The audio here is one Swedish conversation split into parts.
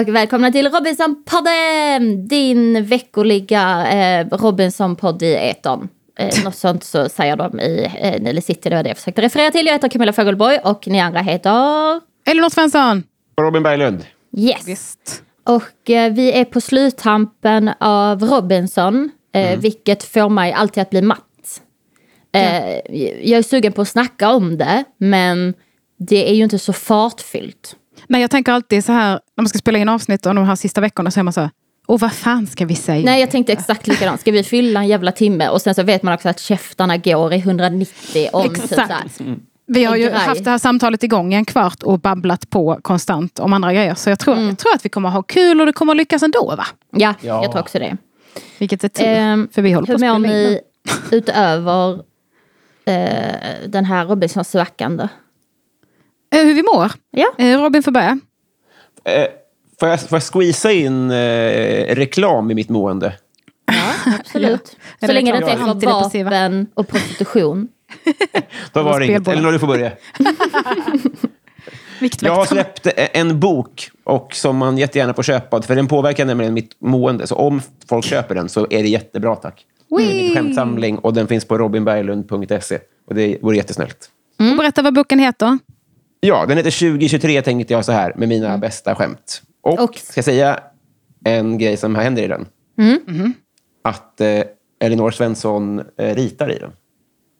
Och välkomna till Robinson-podden! Din veckoliga eh, Robinson-podd i etern. Eh, något sånt så säger de i eh, Nile City, det var det jag försökte referera till. Jag heter Camilla Fogelborg och ni andra heter... Elinor Svensson. Robin Berglund. Yes. Visst. Och eh, vi är på sluttampen av Robinson, eh, vilket får mig alltid att bli matt. Eh, Jag är sugen på att snacka om det, men det är ju inte så fartfyllt. Men jag tänker alltid så här, när man ska spela in avsnitt om de här sista veckorna så är man så här, åh vad fan ska vi säga? Nej, jag tänkte exakt likadant. Ska vi fylla en jävla timme? Och sen så vet man också att käftarna går i 190 om typ så här. Exakt. Vi har ju grej. haft det här samtalet igång i en kvart och babblat på konstant om andra grejer. Så jag tror, Mm. jag tror att vi kommer ha kul och det kommer att lyckas ändå va? Ja, Ja. jag tror också det. Vilket är tur. Ehm, för vi håller på Hur att mår spela in ni nu. utöver eh, den här Robinson-svackan då? Eh, Hur vi mår? Ja. Eh, Robin får börja. Eh, får, jag, får jag squeeza in eh, reklam i mitt mående? Ja, absolut. Så länge det inte antidepressiva? vapen och prostitution. Då var det inget. Eller du får börja. Jag har släppt en bok och som man jättegärna får köpa, för den påverkar nämligen mitt mående. Så om folk köper den så är det jättebra, tack. Det är min skämtsamling och den finns på robinberglund.se. Och det vore jättesnällt. Och Berätta vad boken heter. Ja, den heter 2023 tänkte jag så här, med mina bästa skämt. Och, Och- ska jag säga en grej som händer i den? Att eh, Elinor Svensson eh, ritar i den.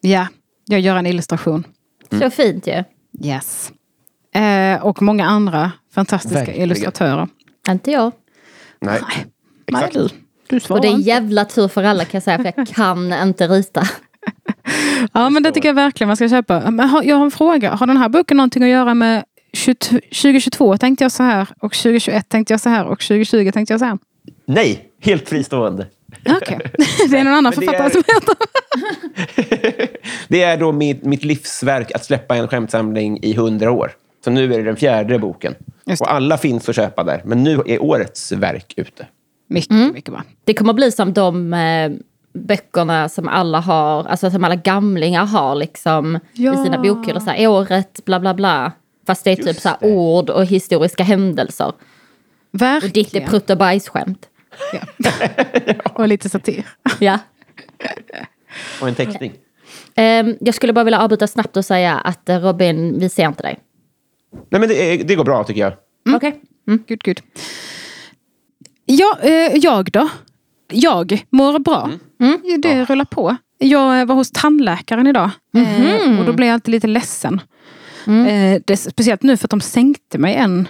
Ja, jag gör en illustration. Så fint ju. Yes. Eh, och många andra fantastiska Verkligen. illustratörer. Inte jag. Nej, Nej, exakt. du. Du svarar Och det är inte. jävla tur för alla kan jag säga, för jag kan inte rita. Ja, men det tycker jag verkligen man ska köpa. Men har, jag har en fråga. Har den här boken någonting att göra med 22, 2022 tänkte jag så här och 2021 tänkte jag så här och 2020 tänkte jag så här? Nej, helt fristående. Okej, det är någon annan Men det författare är- som heter... Det är då mitt, mitt livsverk att släppa en skämtsamling i hundra år. Så nu är det den fjärde boken. Och alla finns att köpa där. Men nu är årets verk ute. Mycket, mycket bra. Det kommer bli som de eh, böckerna som alla har, alltså som alla gamlingar har liksom Ja. i sina bokhyllor. Så här, året, bla bla bla. Fast det är typ Just så här, det. ord och historiska händelser. Och ditt är Verkligen. prutt och bajsskämt. Och lite satir. Ja. Och en textning. Ehm, jag skulle bara vilja avbryta snabbt och säga att eh, Robin, vi ser inte dig. Nej, men det, är, det går bra tycker jag. Okej? Gud, gud. Ja, eh, jag då? Jag mår bra. Mm. Det rullar på. Jag eh, var hos tandläkaren idag. Eh, och då blev jag alltid lite ledsen. Eh, det, speciellt nu för att de sänkte mig en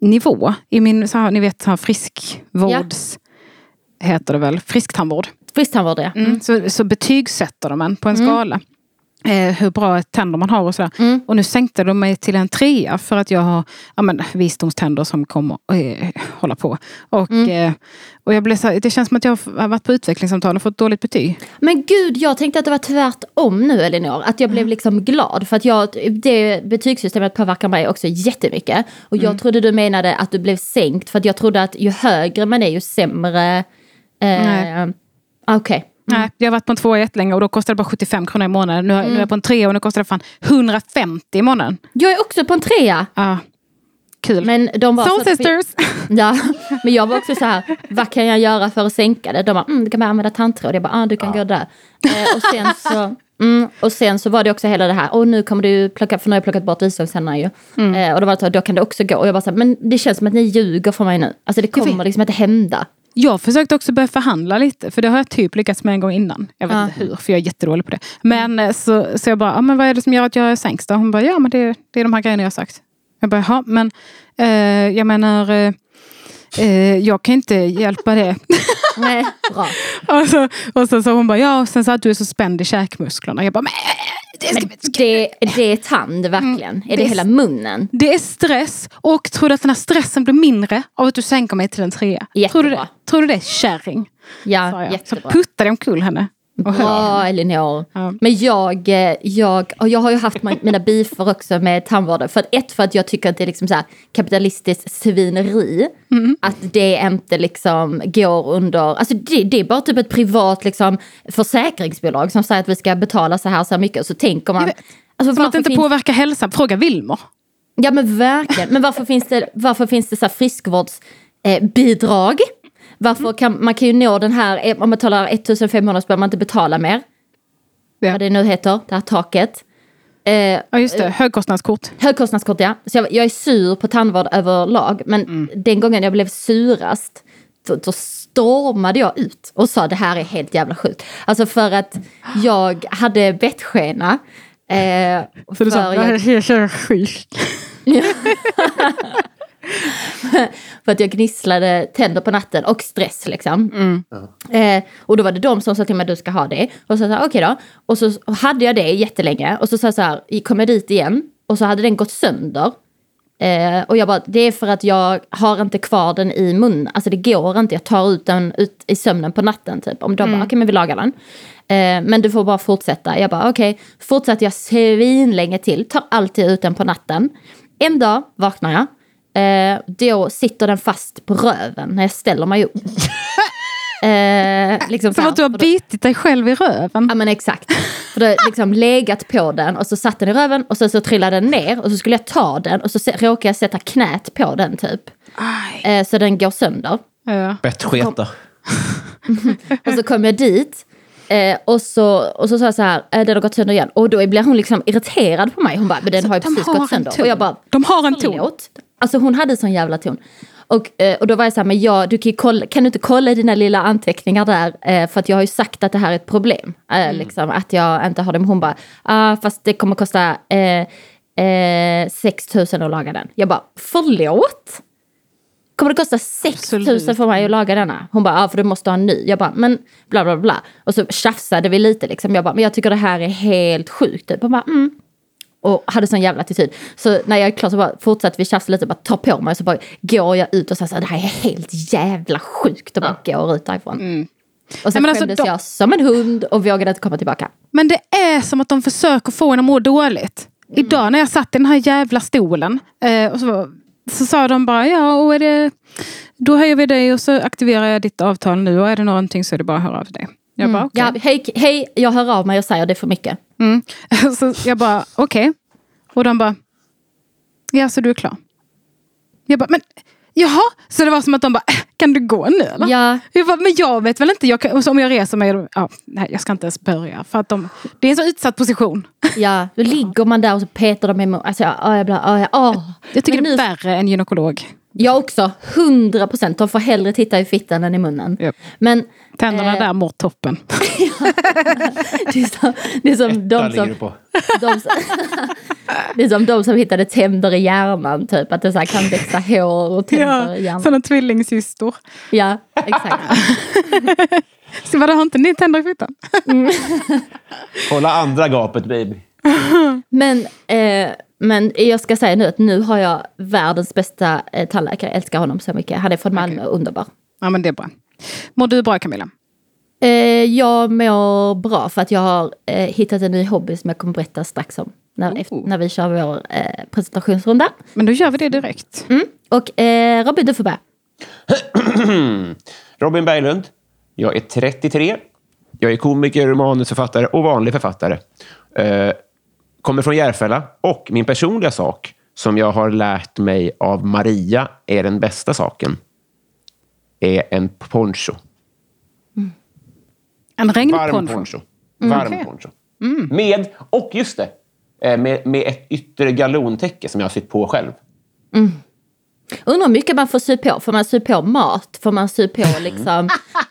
nivå i min, så här, ni vet, så här friskvårds... Heter det väl? Frisktandvård. Frisktandvård ja. Mm. Så, så betygsätter de en på en skala. Eh, hur bra tänder man har och sådär. Och nu sänkte de mig till en trea för att jag har ja, men, visdomständer som kommer eh, hålla på. Och, eh, och jag blev så det känns som att jag har varit på utvecklingssamtal och fått dåligt betyg. Men gud, jag tänkte att det var tvärtom nu Elinor. Att jag blev liksom glad. För att jag, det betygssystemet påverkar mig också jättemycket. Och jag trodde du menade att du blev sänkt. För att jag trodde att ju högre man är ju sämre... Eh, Okej. Nej, jag har varit på en tvåa jättelänge och då kostade det bara 75 kronor i månaden. Nu, har- nu är jag på en trea och nu kostar det fan 150 i månaden. Jag är också på en trea. Ja, kul. Men de var Soul så- sisters! Ja, men jag var också så här, vad kan jag göra för att sänka det? De bara, mm, du kan bara använda tandtråd. Jag bara, ah, du kan gå där. Eh, och, sen så, mm, och sen så var det också hela det här, och nu kommer du plocka, för nu har jag plockat bort visdomständerna ju. Eh, och då var det så, här, då kan det också gå. Och jag bara så här, men det känns som att ni ljuger för mig nu. Alltså det kommer liksom inte hända. Jag försökte också börja förhandla lite, för det har jag typ lyckats med en gång innan. Jag vet Ja. inte hur, för jag är jättedålig på det. Men eh, så, så jag bara, ah, men vad är det som gör att jag är sängst då? Hon bara, ja men det, det är de här grejerna jag har sagt. Jag bara, jaha, men eh, jag menar, eh, eh, jag kan inte hjälpa det. Nej, bra. och, så, och så sa hon bara, ja, och sen så att du är så spänd i käkmusklerna. Jag bara, men det, det, är tand verkligen. Är det, det är- hela munnen? det är stress. Och tror du att den här stressen blir mindre av att du sänker mig till en trea? Tror du det? Jättebra. Tror du det? Kärring. Ja, sa jag. Så jättebra. puttade jag omkull henne. Bra Elinor. Ja. Men jag, eh, jag, och jag har ju haft min- mina beefer också med tandvården. För att ett, för att jag tycker att det är liksom så här kapitalistiskt svineri. Mm. Att det inte liksom går under, alltså det, det är bara typ ett privat liksom försäkringsbolag som säger att vi ska betala så här så här mycket. Och så tänker man, alltså Som att det inte finns- påverkar hälsan. Fråga Wilmer. Ja men verkligen. Men varför finns det, varför finns det så här friskvårdsbidrag? Eh? Varför kan man kan ju nå den här, eh, om man betalar 1500 så behöver man inte betala mer. Ja. Vad det nu heter, det här taket. Eh, Ja, just det. Högkostnadskort. Högkostnadskort ja. Så jag, jag är sur på tandvård överlag. Men den gången jag blev surast, då, då stormade jag ut och sa det här är helt jävla sjukt. Alltså för att jag hade bettskena. Eh, Så du sa, jag- jag är sjuk. För att jag gnisslade tänder på natten och stress liksom. Eh, och då var det de som sa till mig du ska ha det. Och så sa jag okej då. Och så hade jag det jättelänge. Och så sa jag så här, kom jag dit igen. Och så hade den gått sönder. Eh, och jag bara, det är för att jag har inte kvar den i munnen. Alltså det går inte, jag tar ut den ut i sömnen på natten typ. Om de bara, okej men vi lagar den. Eh, men du får bara fortsätta. Jag bara, okej, fortsätter jag svinlänge till, tar alltid ut den på natten. En dag vaknar jag. Eh, då sitter den fast på röven när jag ställer mig upp. eh, liksom så Som att du har bitit dig själv i röven. Ja men exakt. För jag liksom legat på den och så satt den i röven och sen så trillade den ner och så skulle jag ta den och så råkade jag sätta knät på den typ. Eh, så den går sönder. Ja. Bettsketa. Och så kom jag dit eh, och, så, och så sa jag så här, eh, den har gått sönder igen. Och då blir hon liksom irriterad på mig. Hon bara, men den har ju precis har gått sönder. Och jag bara, De har en ton. förlåt. Alltså hon hade sån jävla ton. Och, eh, och då var jag så här, men jag, du kan, kolla, kan du inte kolla dina lilla anteckningar där? Eh, för att jag har ju sagt att det här är ett problem. Eh, liksom, att jag inte har det. Men hon bara, ah, fast det kommer kosta eh, eh, 6 000 att laga den. Jag bara, förlåt? Kommer det kosta 6 000 Absolut. för mig att laga denna? Hon bara, ja för du måste ha en ny. Jag bara, men bla bla bla. Och så tjafsade vi lite liksom. Jag bara, men jag tycker det här är helt sjukt. Typ. Hon bara, mm. Och hade sån jävla attityd. Så när jag är klar så bara fortsatte vi tjafsa lite, bara ta på mig. Så bara går jag ut och säger så här, det här är helt jävla sjukt. Och bara går ut därifrån. Och sen Nej, alltså, skämdes de- jag som en hund och vågade inte komma tillbaka. Men det är som att de försöker få en att må dåligt. Idag när jag satt i den här jävla stolen eh, och så, så sa de bara ja, och är det, då höjer vi dig och så aktiverar jag ditt avtal nu och är det någonting så är det bara att höra av dig. Jag bara okej. Ja, hej, hej, jag hör av mig och säger det är för mycket. Mm. Så jag bara okej. Och de bara ja, så du är klar. Jag bara men jaha, så det var som att de bara "Äh, kan du gå nu eller? Ja, Jag bara, men jag vet väl inte, jag kan, om jag reser mig, då- ja, nej jag ska inte ens börja. För att de, det är en så utsatt position. ja, då ligger man där och så petar de munnen. Alltså, ja, jag blir, ja, ja, åh. Jag tycker Men det nu- är värre än gynekolog. Jag också, 100 procent. De får hellre titta i fittan än i munnen. Japp. Men Tänderna Eh. där mår toppen. det är som, det är som Där de som... du på. De som, det är som de som hittade tänder i hjärnan, typ. Att det så här kan växa hår och tänder i hjärnan. sådana tvillingsystor. Ja, exakt. Så vadå, har inte ni tänder i fittan? Kolla andra gapet baby. Men, eh, men jag ska säga nu att nu har jag världens bästa eh, tandläkare. Jag älskar honom så mycket. Han är från Malmö, underbar. Ja men det är bra. Mår du bra Camilla? Eh, jag mår bra för att jag har eh, hittat en ny hobby som jag kommer berätta strax om. När, efter, när vi kör vår eh, presentationsrunda. Men då gör vi det direkt. Mm. Och eh, Robin, du får börja. Robin Berglund. Jag är 33. Jag är komiker, manusförfattare och vanlig författare. Kommer från Järfälla och min personliga sak som jag har lärt mig av Maria är den bästa saken är en poncho. En Varm regnponcho. poncho. Varm okej. poncho. Med, och just det, eh, med, med ett yttre galontäcke som jag har sytt på själv. Undrar hur mycket man får sy på. Får man sy på mat? Får man sy på liksom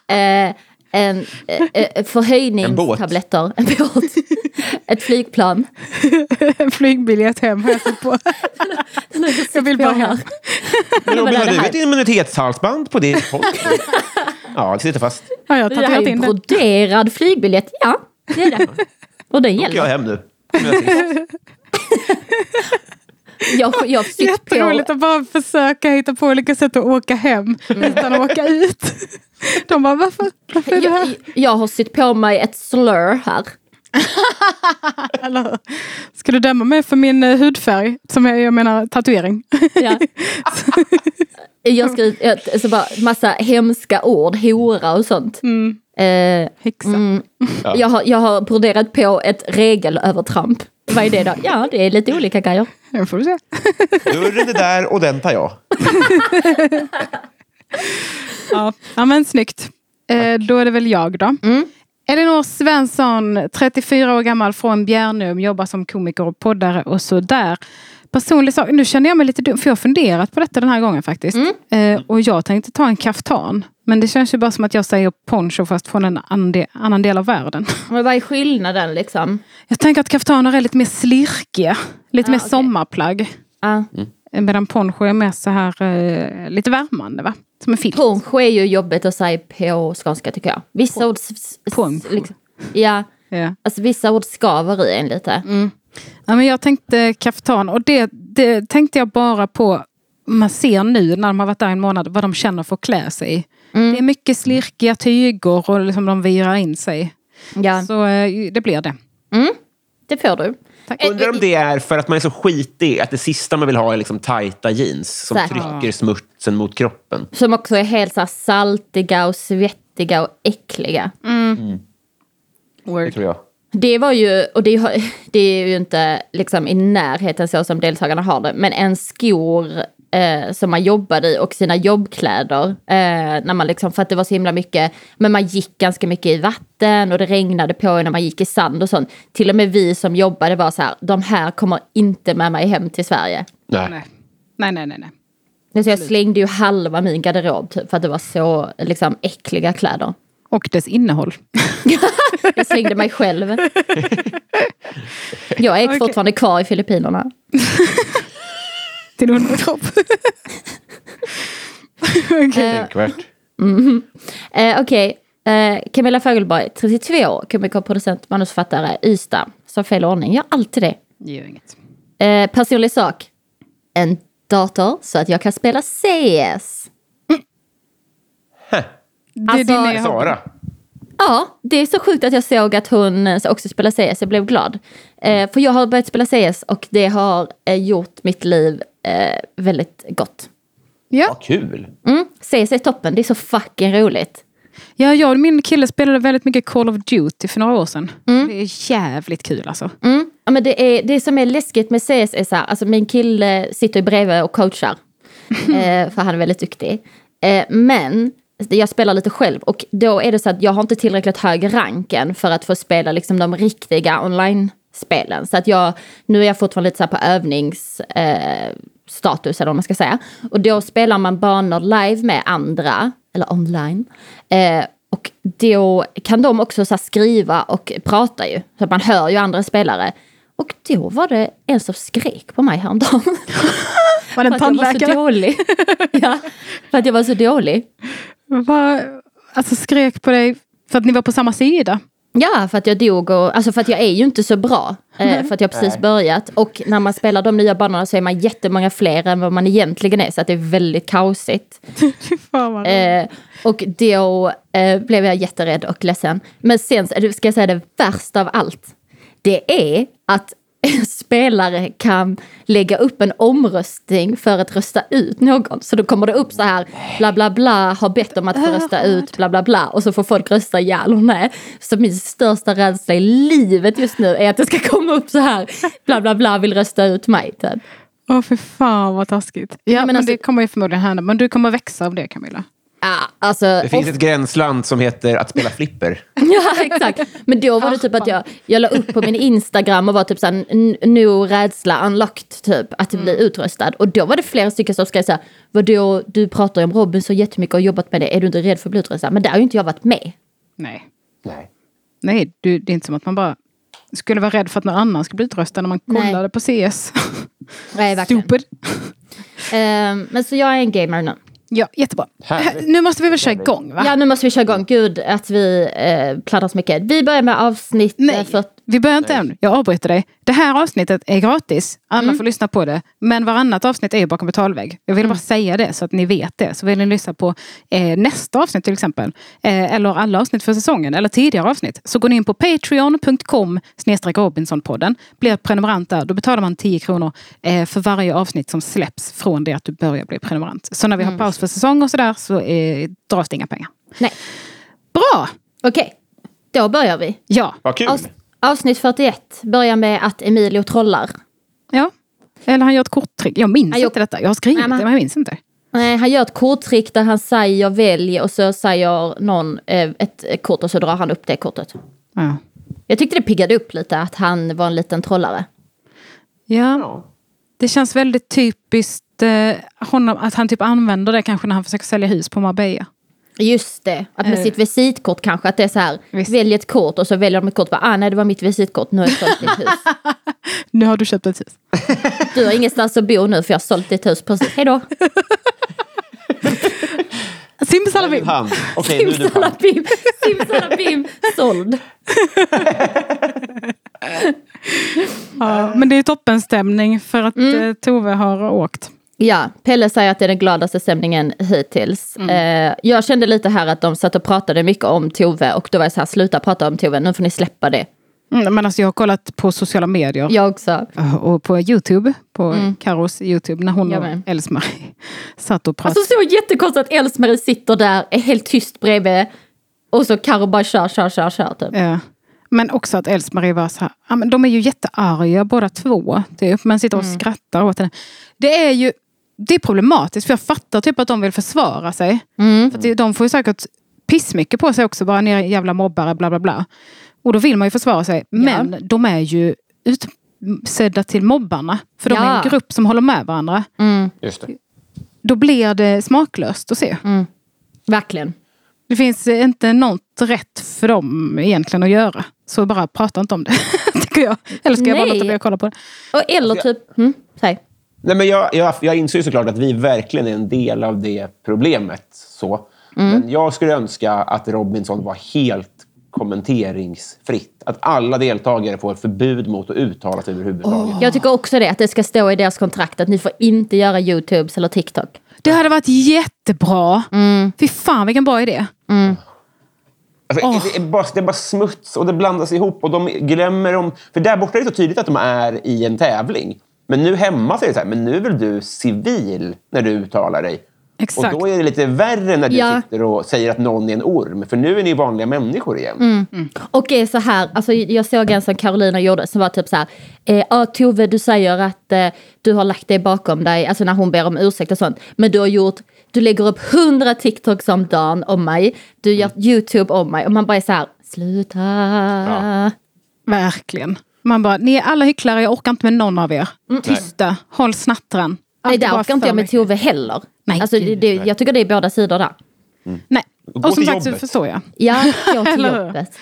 eh, en, eh, eh, förhöjningstabletter? En båt. Ett flygplan. En flygbiljett hem har jag sett på. jag vill bara hem. Men Robin, det har du här- ett immunitetshalsband på ditt poncho? ja, det sitter fast. Ja, jag har här tatuerat in det. broderad flygbiljett. Ja, det är det. Och den Åker jag gäller. hem nu. Jag. Jag, sytt Jätteroligt på... att bara försöka hitta på olika sätt att åka hem utan att åka ut. De bara, varför, varför är det här? Jag, jag har sytt på mig ett slur här. Eller, ska du döma mig för min eh, hudfärg? Som är, jag menar tatuering. Ja. Jag skriver så bara massa hemska ord, hora och sånt. Eh, Häxa. mm, jag, har, jag har broderat på ett regelövertramp. Vad är det då? Ja, det är lite olika grejer. Det får du se. Dörren är där och den tar jag. Ja, ja men snyggt. Eh, då är det väl jag då. Mm. Elinor Svensson, 34 år gammal, från Bjärnum, jobbar som komiker och poddare och så där. Personlig sak, nu känner jag mig lite dum, för jag har funderat på detta den här gången faktiskt. Mm. Eh, och jag tänkte ta en kaftan. Men det känns ju bara som att jag säger poncho fast från en annan del, annan del av världen. Men vad är skillnaden liksom? Jag tänker att kaftaner är lite mer slirkiga. Lite Ah, mer okej. sommarplagg. Ja. Medan poncho är mer så här eh, lite värmande va? Som en filt. Poncho är ju jobbigt att säga på skånska tycker jag. Vissa ord... s- s- Poncho. Liksom, ja, Ja. alltså vissa ord skaver i en lite. Ja, men jag tänkte kaftan och det, det tänkte jag bara på. Man ser nu när de har varit där en månad vad de känner för att klä sig i. Det är mycket slirkiga tyger och liksom de virar in sig. Ja, Så eh, det blir det. det får du. Tack. Eh, Undrar om det är för att man är så skitig att det sista man vill ha är liksom tajta jeans som Säkert. trycker smutsen mot kroppen. Som också är helt så här saltiga och svettiga och äckliga. Det tror jag. Det var ju, och det, det är ju inte liksom i närheten så som deltagarna har det, men en skor eh, som man jobbade i och sina jobbkläder. Eh, när man liksom, för att det var så himla mycket, men man gick ganska mycket i vatten och det regnade på när man gick i sand och sånt. Till och med vi som jobbade var så här, de här kommer inte med mig hem till Sverige. Nej. Nej. Nej, nej, nej. Så jag slängde ju halva min garderob typ, för att det var så liksom, äckliga kläder. Och dess innehåll. Jag slängde mig själv. Jag är Okej. fortfarande kvar i Filippinerna. Till underkropp. Okej. Tänkvärt. Eh, Okej, eh, Camilla Fogelborg, 32 år, komiker, producent, manusförfattare, Ystad. Så fel ordning, jag har alltid det. Det gör inget. Eh, personlig sak, en dator så att jag kan spela CS. Det är Alltså- din. Sara. Ja, det är så sjukt att jag såg att hon eh, också spelar CS, jag blev glad. Eh, för jag har börjat spela CS och det har eh, gjort mitt liv eh, väldigt gott. Ja. Vad kul. Mm, CS är toppen, det är så fucking roligt. Ja, jag och min kille spelade väldigt mycket Call of Duty för några år sedan. Det är jävligt kul alltså. Mm. Ja, men det, är, det som är läskigt med CS är så här, alltså min kille sitter ju bredvid och coachar. eh, för han är väldigt duktig. Eh, men jag spelar lite själv och då är det så att jag har inte tillräckligt hög ranken för att få spela liksom de riktiga online-spelen. Så att jag, nu är jag fortfarande lite så på övnings... Eh, eller vad man ska säga. Och då spelar man banor live med andra, eller online. Eh, och då kan de också så skriva och prata ju. Så att man hör ju andra spelare. Och då var det en som skrek på mig häromdagen. Var det För en att jag var så tandläkare? dålig. ja, för att jag var så dålig. Var, alltså skrek på dig för att ni var på samma sida? Ja, för att jag dog och, alltså för att jag är ju inte så bra. Eh, för att jag har precis börjat. Och när man spelar de nya banorna så är man jättemånga fler än vad man egentligen är. Så att det är väldigt kaosigt. Fan vad Eh, och då eh, blev jag jätterädd och ledsen. Men sen ska jag säga det värsta av allt. Det är att spelare kan lägga upp en omröstning för att rösta ut någon. Så då kommer det upp så här, bla bla bla, har bett om att få rösta ut, bla bla bla. Och så får folk rösta ja eller nej. Så min största rädsla i livet just nu är att det ska komma upp så här, bla bla bla, vill rösta ut mig. Typ. Åh för fan vad taskigt. Ja men, men alltså- det kommer ju förmodligen hända. Men du kommer växa av det Camilla. Ja, alltså, Det finns ett gränsland som heter att spela flipper. Ja, exakt. Men då var det typ att jag, jag la upp på min Instagram och var typ såhär, "N- nu rädsla unlocked, typ, att bli utröstad. Och då var det flera stycken som skrev såhär, vadå, du pratar ju om Robin så jättemycket och jobbat med det, är du inte rädd för att bli utröstad? Men där har ju inte jag varit med. Nej. Nej. Nej, du, det är inte som att man bara skulle vara rädd för att någon annan ska bli utröstad när man Nej. kollade på CS. Nej, verkligen. Stupid. Ehm, men så jag är en gamer nu. Ja, jättebra. Härligt. Nu måste vi väl köra igång va? Ja, nu måste vi köra igång. Gud, att vi eh, pladdrar så mycket. Vi börjar med avsnitt Nej. eh, för... Vi börjar inte än. Jag avbryter dig. Det här avsnittet är gratis. Alla Mm. får lyssna på det. Men varannat avsnitt är ju bakom betalvägg. Jag Mm. vill bara säga det så att ni vet det. Så vill ni lyssna på eh, nästa avsnitt till exempel. Eh, eller alla avsnitt för säsongen. Eller tidigare avsnitt. Så går ni in på patreon.com Robinsonpodden. Blir prenumerant där. Då betalar man 10 kronor eh, för varje avsnitt som släpps från det att du börjar bli prenumerant. Så när vi har paus för säsong och sådär så eh, dras det inga pengar. Nej. Bra! Okej, då börjar vi. Ja. Vad kul. Avs- avsnitt 41 börjar med att Emilio trollar. ja. Eller han gör ett korttrick. Jag minns Han gör- inte detta. Jag har skrivit Nej, men- det men jag minns inte. Nej, han gör ett korttrick där han säger välj och så säger någon eh, ett kort och så drar han upp det kortet. Ja. Jag tyckte det piggade upp lite att han var en liten trollare. Ja, Ja. det känns väldigt typiskt eh, honom att han typ använder det kanske när han försöker sälja hus på Marbella. Just det, att med Eh. sitt visitkort kanske, att det är så här, Visst. välj ett kort och så väljer de ett kort, bara, ah nej det var mitt visitkort, nu har jag sålt ditt hus. Nu har du köpt ett hus. Du har ingenstans att bo nu för jag har sålt ditt hus precis, hejdå. Simsalabim! Han. Simsalabim, simsalabim, såld. Ja, men det är toppenstämning för att Mm. eh, Tove har åkt. Ja, Pelle säger att det är den gladaste stämningen hittills. Eh, jag kände lite här att de satt och pratade mycket om Tove och då var jag så här, sluta prata om Tove, nu får ni släppa det. Mm, men alltså jag har kollat på sociala medier Jag också. och på Youtube, på Karos Youtube, när hon Jag och med. Else-Marie satt och pratade. Alltså så jättekonstigt att Else-Marie sitter där, är helt tyst bredvid och så Karo bara kör, kör, kör, kör typ. Ja. Men också att Else-Marie var så här, ja, men de är ju jättearga båda två. Typ, men sitter och Mm. skrattar åt henne. Det är ju det är problematiskt, för jag fattar typ att de vill försvara sig. Mm. För att det- de får ju säkert pissmycket på sig också, bara ner jävla mobbare, bla bla bla. Och då vill man ju försvara sig. Men de är ju utsedda till mobbarna. För de är Ja. en grupp som håller med varandra. Just det. Då blir det smaklöst att se. Verkligen. Det finns inte något rätt för dem egentligen att göra. Så bara prata inte om det, tycker jag. Eller ska jag bara låta bli att kolla på det? Och eller typ, mm, säg. Nej, men jag, jag, jag inser ju såklart att vi verkligen är en del av det problemet. Så. Men jag skulle önska att Robinson var helt kommenteringsfritt. Att alla deltagare får förbud mot att uttala sig överhuvudtaget. Jag tycker också det, att det ska stå i deras kontrakt att ni får inte göra YouTubes eller TikTok. Det hade varit jättebra. Fy fan vilken bra idé. Alltså, det, är bara, det är bara smuts och det blandas ihop och de glömmer om... För där borta är det så tydligt att de är i en tävling. Men nu hemma är det så här, men nu är väl du civil när du uttalar dig. Exakt. Och då är det lite värre när du Ja. sitter och säger att någon är en orm. För nu är ni vanliga människor igen. Och är så här, alltså jag såg en som Carolina gjorde som var typ så här, eh, ah, Tove du säger att eh, du har lagt det bakom dig, alltså när hon ber om ursäkt och sånt. Men du har gjort, du lägger upp hundra TikToks om dagen om mig, du gör YouTube om mig och man bara är så här, sluta. Verkligen. Man bara, ni är alla hycklare, jag orkar inte med någon av er. Tysta, håll snattran. Nej Allt är det bara orkar inte jag med. Tove heller. Nej, alltså, det, jag tycker det är båda sidor där. Nej. Gå Och som sagt så jobbet. förstår jag. Ja, gå till jobbet.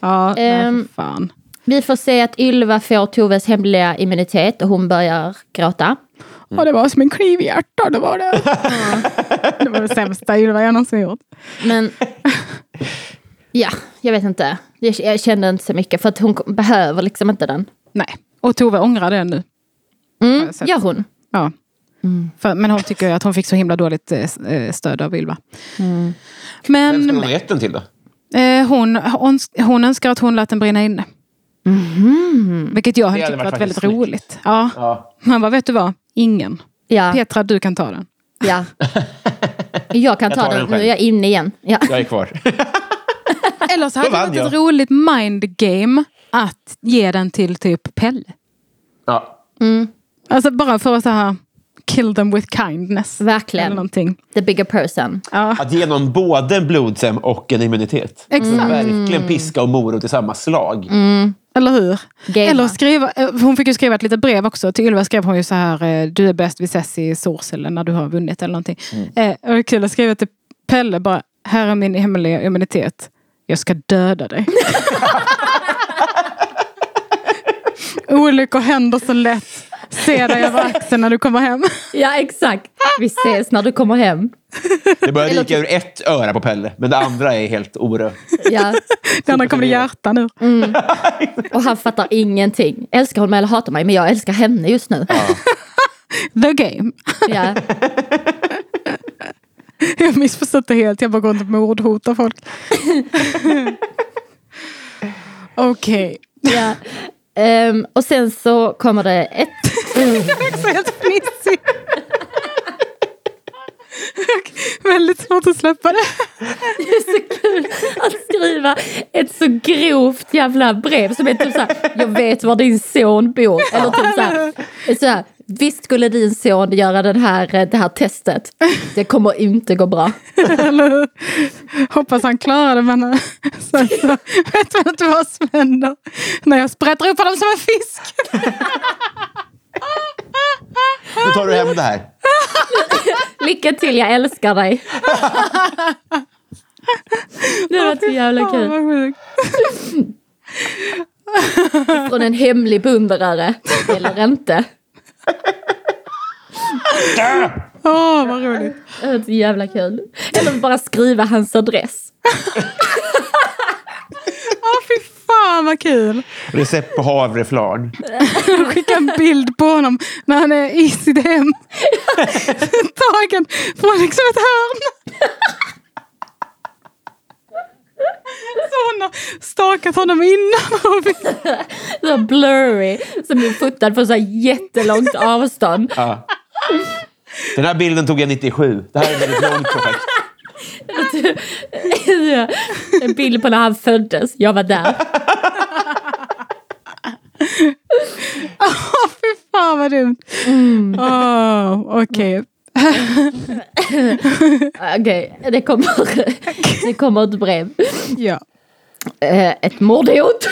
Ja, nej, för fan. Vi får se att Ylva får Toves hemliga immunitet och hon börjar gråta. Ja, det var som en kniv i hjärtat, det var det. det var det sämsta Ylva jag någonsin gjort. Men ja, jag vet inte. Jag, kände inte så mycket för att hon behöver liksom inte den. Nej, och Tove ångrar det nu. Mm, gör hon. Ja. För, men hon tycker att hon fick så himla dåligt eh, eh, stöd av Ylva. Vem Men ska hon ha gett den till då? eh, hon, hon, hon önskar att hon lät den brinna inne. Vilket jag hade hade tyckt varit varit väldigt faktiskt roligt. Ja. Ja. Man bara, vet du vad? Ingen. Ja, Petra, du kan ta den. ja. Jag kan Jag ta den, den nu är jag inne igen. Ja. Jag är kvar. Eller så hade det varit ett roligt mindgame att ge den till typ Pelle. ja. Alltså bara för att så här kill them with kindness. Verkligen. Eller någonting. The bigger person. Ja, Att ge någon både en blodsem och en immunitet. exakt. Verkligen piska och morot i samma slag. Eller hur? Gamea. Eller skriva, eh, hon fick ju skriva ett litet brev också. Till Ylva skrev hon ju så här, eh, du är bäst, vi ses i Sorsele när du har vunnit eller någonting. Eh, och det är kul att skriva till Pelle bara, här är min hemliga immunitet. Jag ska döda dig. Olyckor händer så lätt. Se dig över axeln när du kommer hem. Ja, exakt. Vi ses när du kommer hem. Det börjar ryka ur ett öra på Pelle, men det andra är helt orört. Ja. Det andra kommer det hjärta nu. Och han fattar ingenting. Älskar hon mig eller hatar mig? Men jag älskar henne just nu. The game. Ja. Jag har missförstått det helt. Jag bara går runt och mordhotar folk. Okej. Ja. Ehm, och sen så kommer det ett... Jag är också helt fnissig. Väldigt svårt att släppa det. Det är så kul att skriva ett så grovt jävla brev som är typ såhär, jag vet var din son bor. Eller typ såhär, så här, visst skulle din son göra den här, det här testet. Det kommer inte gå bra. Eller? Hoppas han klarar det men sen så vet man inte vad som händer. När jag sprätter upp honom som en fisk. Nu tar du hem det här. Lycka till, jag älskar dig. Det var så jävla kul. Från en hemlig beundrare, eller inte. Åh, vad roligt. Det var så jävla kul. Eller bara skriva hans adress. Åh, fy fan vad kul. Recept på havreflarn. Skicka en bild på honom när han är i sitt hem. Tagen från liksom ett hörn. Så hon har stakat honom innan. Så blurry, som är fotad på så här jättelångt avstånd. Ja. Den här bilden tog jag 97. Det här är ett väldigt långt projekt. En bild på när han föddes. Jag var där. Åh, fy fan vad dumt. Åh, Okej. Okej, det, kommer, det kommer ett brev. Ja. Eh, ett mordhot.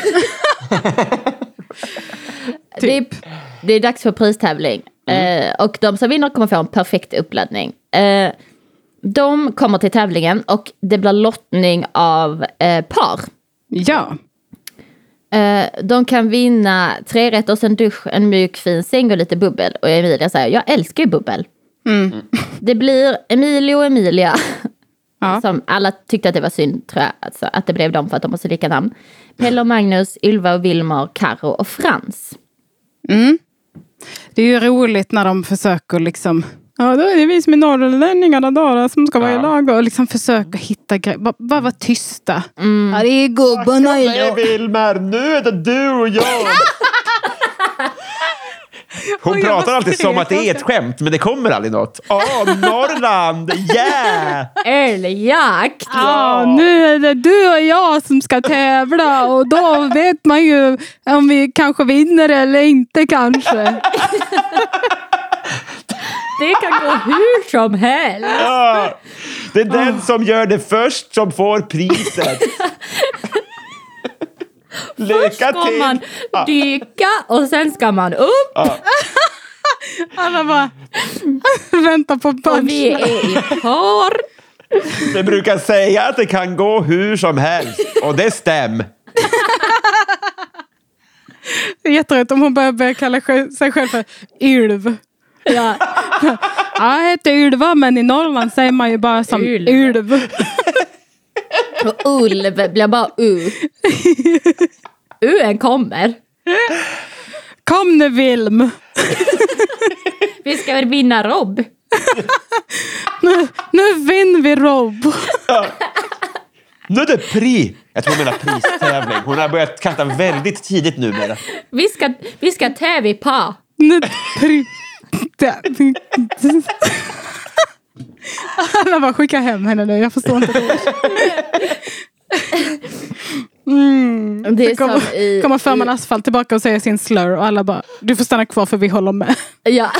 det, är, det är dags för pristävling. Eh, och de som vinner kommer få en perfekt uppladdning. De kommer till tävlingen och det blir lottning av eh, par. Ja. Eh, de kan vinna tre rätter, en dusch, en mjuk fin säng och lite bubbel. Och Emilia säger, jag älskar ju bubbel. Det blir Emilio och Emilia. Ja. Som alla tyckte att det var synd, tror jag. Alltså, att det blev dem för att de har så lika namn. Pelle och Magnus, Ylva och Vilmar, Karo och Frans. Det är ju roligt när de försöker liksom Ja, då är det vi som är norrlänningarna då, som ska vara i Ja. lag och liksom försöka hitta grejer. Bara, bara vara tysta. Ja, det är gubbarna i lag. Vilmar, nu är det du och jag. Hon jag pratar alltid som att det är ett skämt, men det kommer aldrig något. Åh, Norrland! Yeah! Älgjakt! Ja, nu är det du och jag som ska tävla och då vet man ju om vi kanske vinner eller inte kanske. Det kan gå hur som helst. Ja. Det är den som gör det först som får priset. Lycka Ska till! man Ja. dyka och sen ska man upp. Alla bara väntar på Och vi är i par. Det brukar säga att det kan gå hur som helst. Och det stämmer. Det är jätteroligt om hon börjar, börjar kalla sig själv för Ylv. Ja. Ja, jag heter Ylva men i Norrland säger man ju bara som Ylv. Ylv. Och ulv blir bara u. Uen kommer. Kom nu Vilm. Vi ska väl vinna Rob. Nu, nu vinner vi Rob. Nu är det pri. Jag tror hon menar pristävling. Hon har börjat kasta väldigt tidigt numera. Vi ska, vi ska tävla i par. Nu, pri. Alla bara skicka hem henne nu. Jag förstår inte det. Mm. Det är kommer, som i- kommer förman asfalt tillbaka och säger sin slur och alla bara du får stanna kvar för vi håller med. Ja.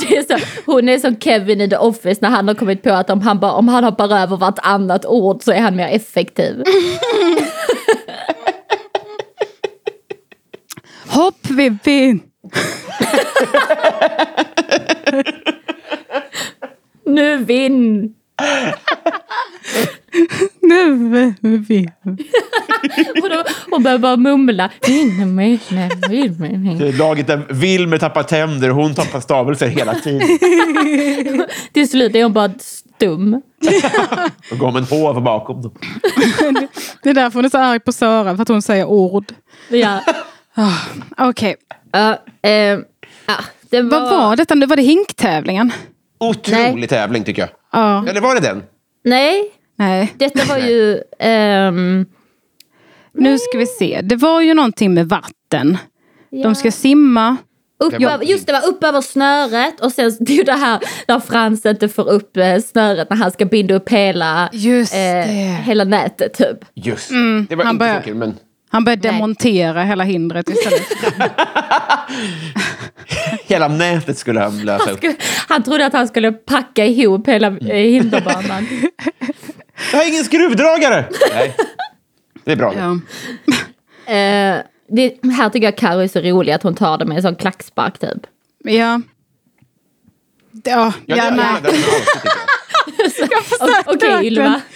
Det är så, hon är som Kevin i The Office när han har kommit på att om han, bara, om han hoppar över vartannat ord så är han mer effektiv. Hopp Vivi! Nu vinn! Nu och då, hon börjar bara mumla. Laget där Wilmer tappar tänder och hon tappar stavelser hela tiden. Till slut är hon bara stum. Och går med en hov bakom dem. Det är därför hon är så arg på Sara, för att hon säger ord. Ja. Okej, Ja, eh, ja, det var... vad var detta nu? Var det hinktävlingen? Otrolig Nej. tävling tycker jag. Ja, Eller var det den? Nej, nej. detta var ju... ehm, Nu ska vi se. Det var ju någonting med vatten. ja. De ska simma. Upp Det just det var upp över snöret och sen det är ju det här där Frans inte får upp eh, snöret när han ska binda upp hela, Just eh, det. hela nätet typ. Just Mm, Det var han inte börjar- så kul, men Han börjar Nej. demontera hela hindret istället. hela nätet skulle han lösa upp. Han trodde att han skulle packa ihop hela eh, hinderbanan. Jag har ingen skruvdragare! Nej. Det är bra. det. ja. eh, det, här tycker jag Carro är så rolig att hon tar det med en sån klackspark typ. Ja. Ja, Ja, ja, nej. Okej. Ylva.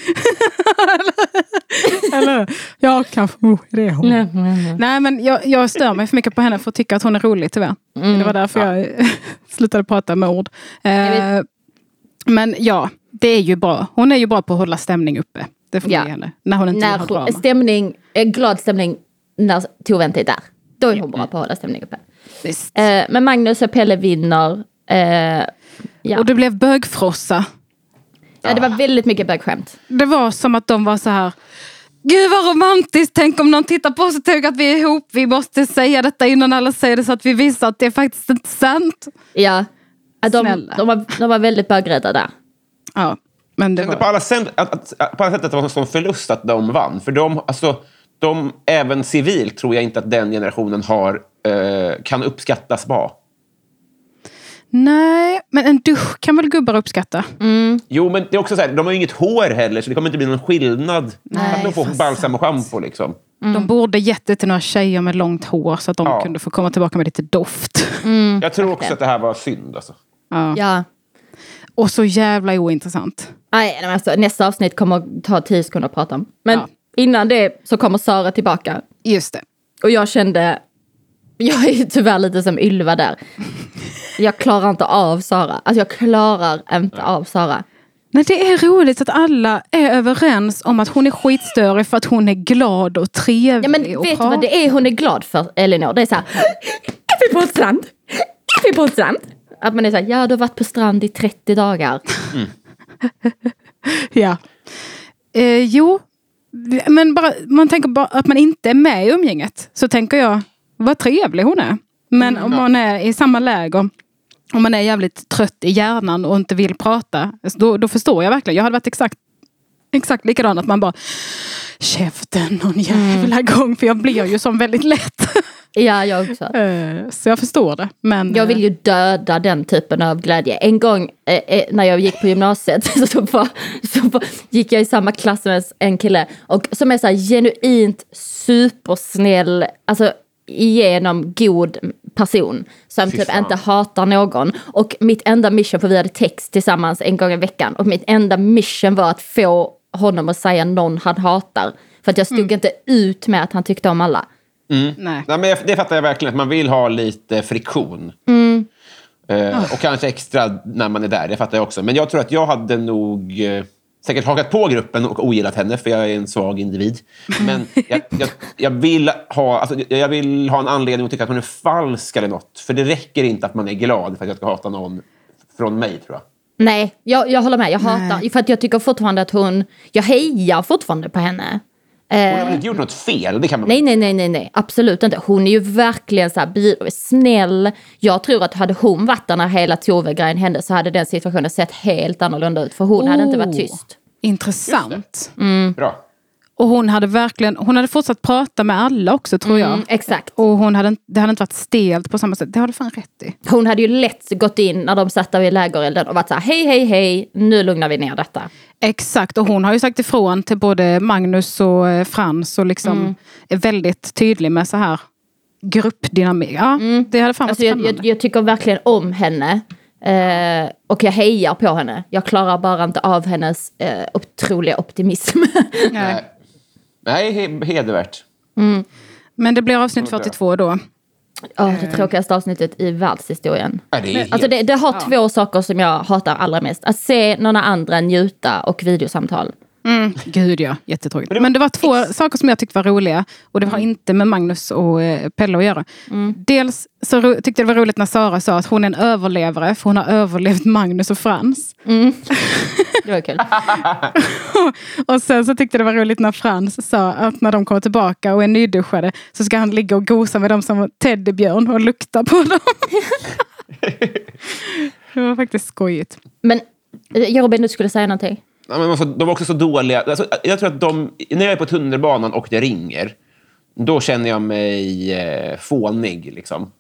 Eller, ja, kanske oh, det är hon. Nej, nej, nej. Nej, men jag, jag stör mig för mycket på henne för att tycka att hon är rolig tyvärr. Det var därför jag slutade prata med ord. Eh, men ja, det är ju bra. Hon är ju bra på att hålla stämning uppe. Det får Ja. henne. När hon inte När drama. hon, stämning, eh, glad stämning när Tove inte är där. Då är hon bra på att hålla stämning uppe. Eh, men Magnus och Pelle vinner. Eh, ja. Och det blev bögfrossa. Ja, det var väldigt mycket bögskämt. Det var som att de var så här. Gud vad romantiskt, tänk om någon tittar på oss och tänker att vi är ihop. Vi måste säga detta innan alla säger det så att vi visar att det är faktiskt inte sant. Ja. De, Snälla. de, var, de var väldigt bögrädda där. Ja, men det kände på var... alla, sätt, att, att, att, på alla sätt att det var en sån förlust att de vann. För de, alltså, de, även civilt tror jag inte att den generationen har, eh, kan uppskattas bra. Nej, men en dusch kan väl gubbar uppskatta? Jo, men det är också så här, de har ju inget hår heller, så det kommer inte bli någon skillnad. Nej, att de får balsam och schampo liksom. De borde gett det till några tjejer med långt hår så att de Ja. kunde få komma tillbaka med lite doft. Jag tror också att det här var synd. Alltså. Ja. Ja. Och så jävla ointressant. Nej, alltså, nästa avsnitt kommer ta tio sekunder att prata om. Men Ja. innan det så kommer Sara tillbaka. Just det. Och jag kände, jag är ju tyvärr lite som Ylva där. Jag klarar inte av Sara. Alltså jag klarar inte av Sara. Men det är roligt att alla är överens om att hon är skitstörig för att hon är glad och trevlig. Ja, men och vet du vad det är hon är glad för, Elinor? Det är så här, är vi på en strand? Är vi på en strand? Att man är så här, ja du har varit på strand i 30 dagar. Ja. Eh, jo, men bara, man tänker bara att man inte är med i umgänget. Så tänker jag, vad trevlig hon är. Men om man är i samma läger, om man är jävligt trött i hjärnan och inte vill prata, då, då förstår jag verkligen. Jag hade varit exakt, exakt likadan, att man bara käften någon jävla gång, för jag blir ju som väldigt lätt. Ja, jag också. Eh, så jag förstår det. Men, Jag vill ju döda den typen av glädje. En gång eh, eh, när jag gick på gymnasiet så, var, så var, gick jag i samma klass med en kille och, som är så här genuint supersnäll, alltså igenom god person. Som typ inte hatar någon. Och mitt enda mission, för vi hade text tillsammans en gång i veckan. Och mitt enda mission var att få honom att säga någon han hatar. För att jag stod inte ut med att han tyckte om alla. Nej. Nej, men det fattar jag verkligen, att man vill ha lite friktion. Eh, och kanske extra när man är där, det fattar jag också. Men jag tror att jag hade nog eh, säkert hakat på gruppen och ogillat henne, för jag är en svag individ. Men jag, jag, jag, vill ha, alltså, jag- vill ha en anledning att tycka att hon är falsk eller något. För det räcker inte att man är glad för att jag ska hata någon från mig, tror jag. Nej, jag, jag håller med. Jag hatar, för att jag tycker fortfarande att hon, jag hejar fortfarande på henne. Hon Eh, har väl inte gjort något fel? Det kan man nej, nej, nej, nej, nej, absolut inte. Hon är ju verkligen så här, bi- snäll. Jag tror att hade hon varit där när hela Tove-grejen hände så hade den situationen sett helt annorlunda ut. För hon hade inte varit Oh. tyst. Intressant. Bra. Och hon hade verkligen, hon hade fortsatt prata med alla också tror jag. Mm, exakt. Och hon hade, inte- det hade inte varit stelt på samma sätt. Det har du fan rätt i. Hon hade ju lätt gått in när de satt där vid lägerelden och varit så här, hej, hej, hej, nu lugnar vi ner detta. Exakt, och hon har ju sagt ifrån till både Magnus och eh, Frans och liksom Mm. är väldigt tydlig med så här gruppdynamik. Ja, det hade fan varit Alltså jag, spännande. jag, jag tycker verkligen om henne. Eh, och jag hejar på henne. Jag klarar bara inte av hennes eh, otroliga optimism. Nej. Nej, he- hedervärt. Men det blir avsnitt 42 då. Åh, det tråkigaste avsnittet i världshistorien. Ja, det är helt... Alltså det, det har två saker som jag hatar allra mest. Att se någon andra njuta och videosamtal. Mm. Gud ja, jättetråkigt. Men det var två saker som jag tyckte var roliga. Och det har inte med Magnus och eh, Pelle att göra. Dels så tyckte jag det var roligt när Sara sa att hon är en överlevare. För hon har överlevt Magnus och Frans. Det var kul. och sen så tyckte jag det var roligt när Frans sa att när de kommer tillbaka och är nyduschade så ska han ligga och gosa med dem som teddybjörn och lukta på dem. det var faktiskt skojigt. Men eh, Robin, du skulle säga någonting? Men får, de var också så dåliga. Alltså, jag tror att de, när jag är på tunnelbanan och det ringer, då känner jag mig eh, fånig. Liksom.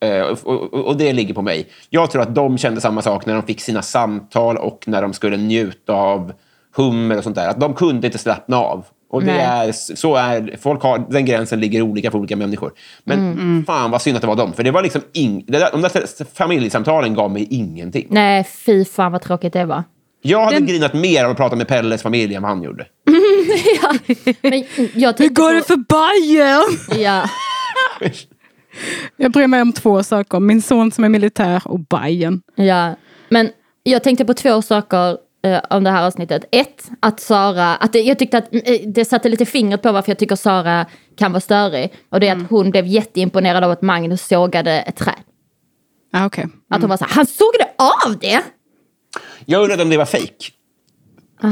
Eh, och, och, och det ligger på mig. Jag tror att de kände samma sak när de fick sina samtal och när de skulle njuta av hummer och sånt där. Att de kunde inte slappna av. Och det Nej. är, så är, folk har, den gränsen ligger olika för olika människor. Men fan vad synd att det var dem. För det var liksom ing, det där, de där familjesamtalen gav mig ingenting. Nej, fy fan vad tråkigt det var. Jag hade Den- grinat mer av att prata med Pelles familj än vad han gjorde. Men jag Hur går det på, för Bajen? ja, Jag bryr mig om två saker. Min son som är militär och Bajen. ja. Men jag tänkte på två saker eh, om det här avsnittet. Ett, att Sara, att det, jag tyckte att eh, det satte lite fingret på varför jag tycker Sara kan vara störig. Och det är att hon blev jätteimponerad av att Magnus sågade ett träd. Ah, okay. Att hon var så här, han sågade av det! Jag undrade om det var fejk.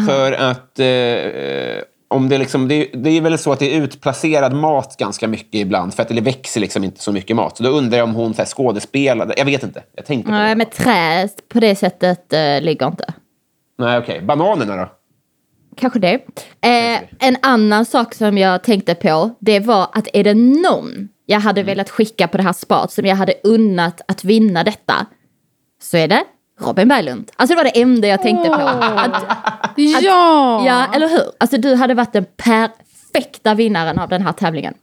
För att eh, om det, liksom, det, det är väl så att det är utplacerad mat ganska mycket ibland. För att det växer liksom inte så mycket mat. Så då undrar jag om hon så här, skådespelade. Jag vet inte. Jag tänkte Nej, men träd på det sättet eh, ligger inte. Nej, okej. Bananerna då? Kanske det. Eh, en annan sak som jag tänkte på, det var att är det någon jag hade velat skicka på det här spat som jag hade unnat att vinna detta, så är det Robin Berglund. Alltså det var det enda jag tänkte på. Att, Ja! ja, eller hur? Alltså du hade varit den perfekta vinnaren av den här tävlingen.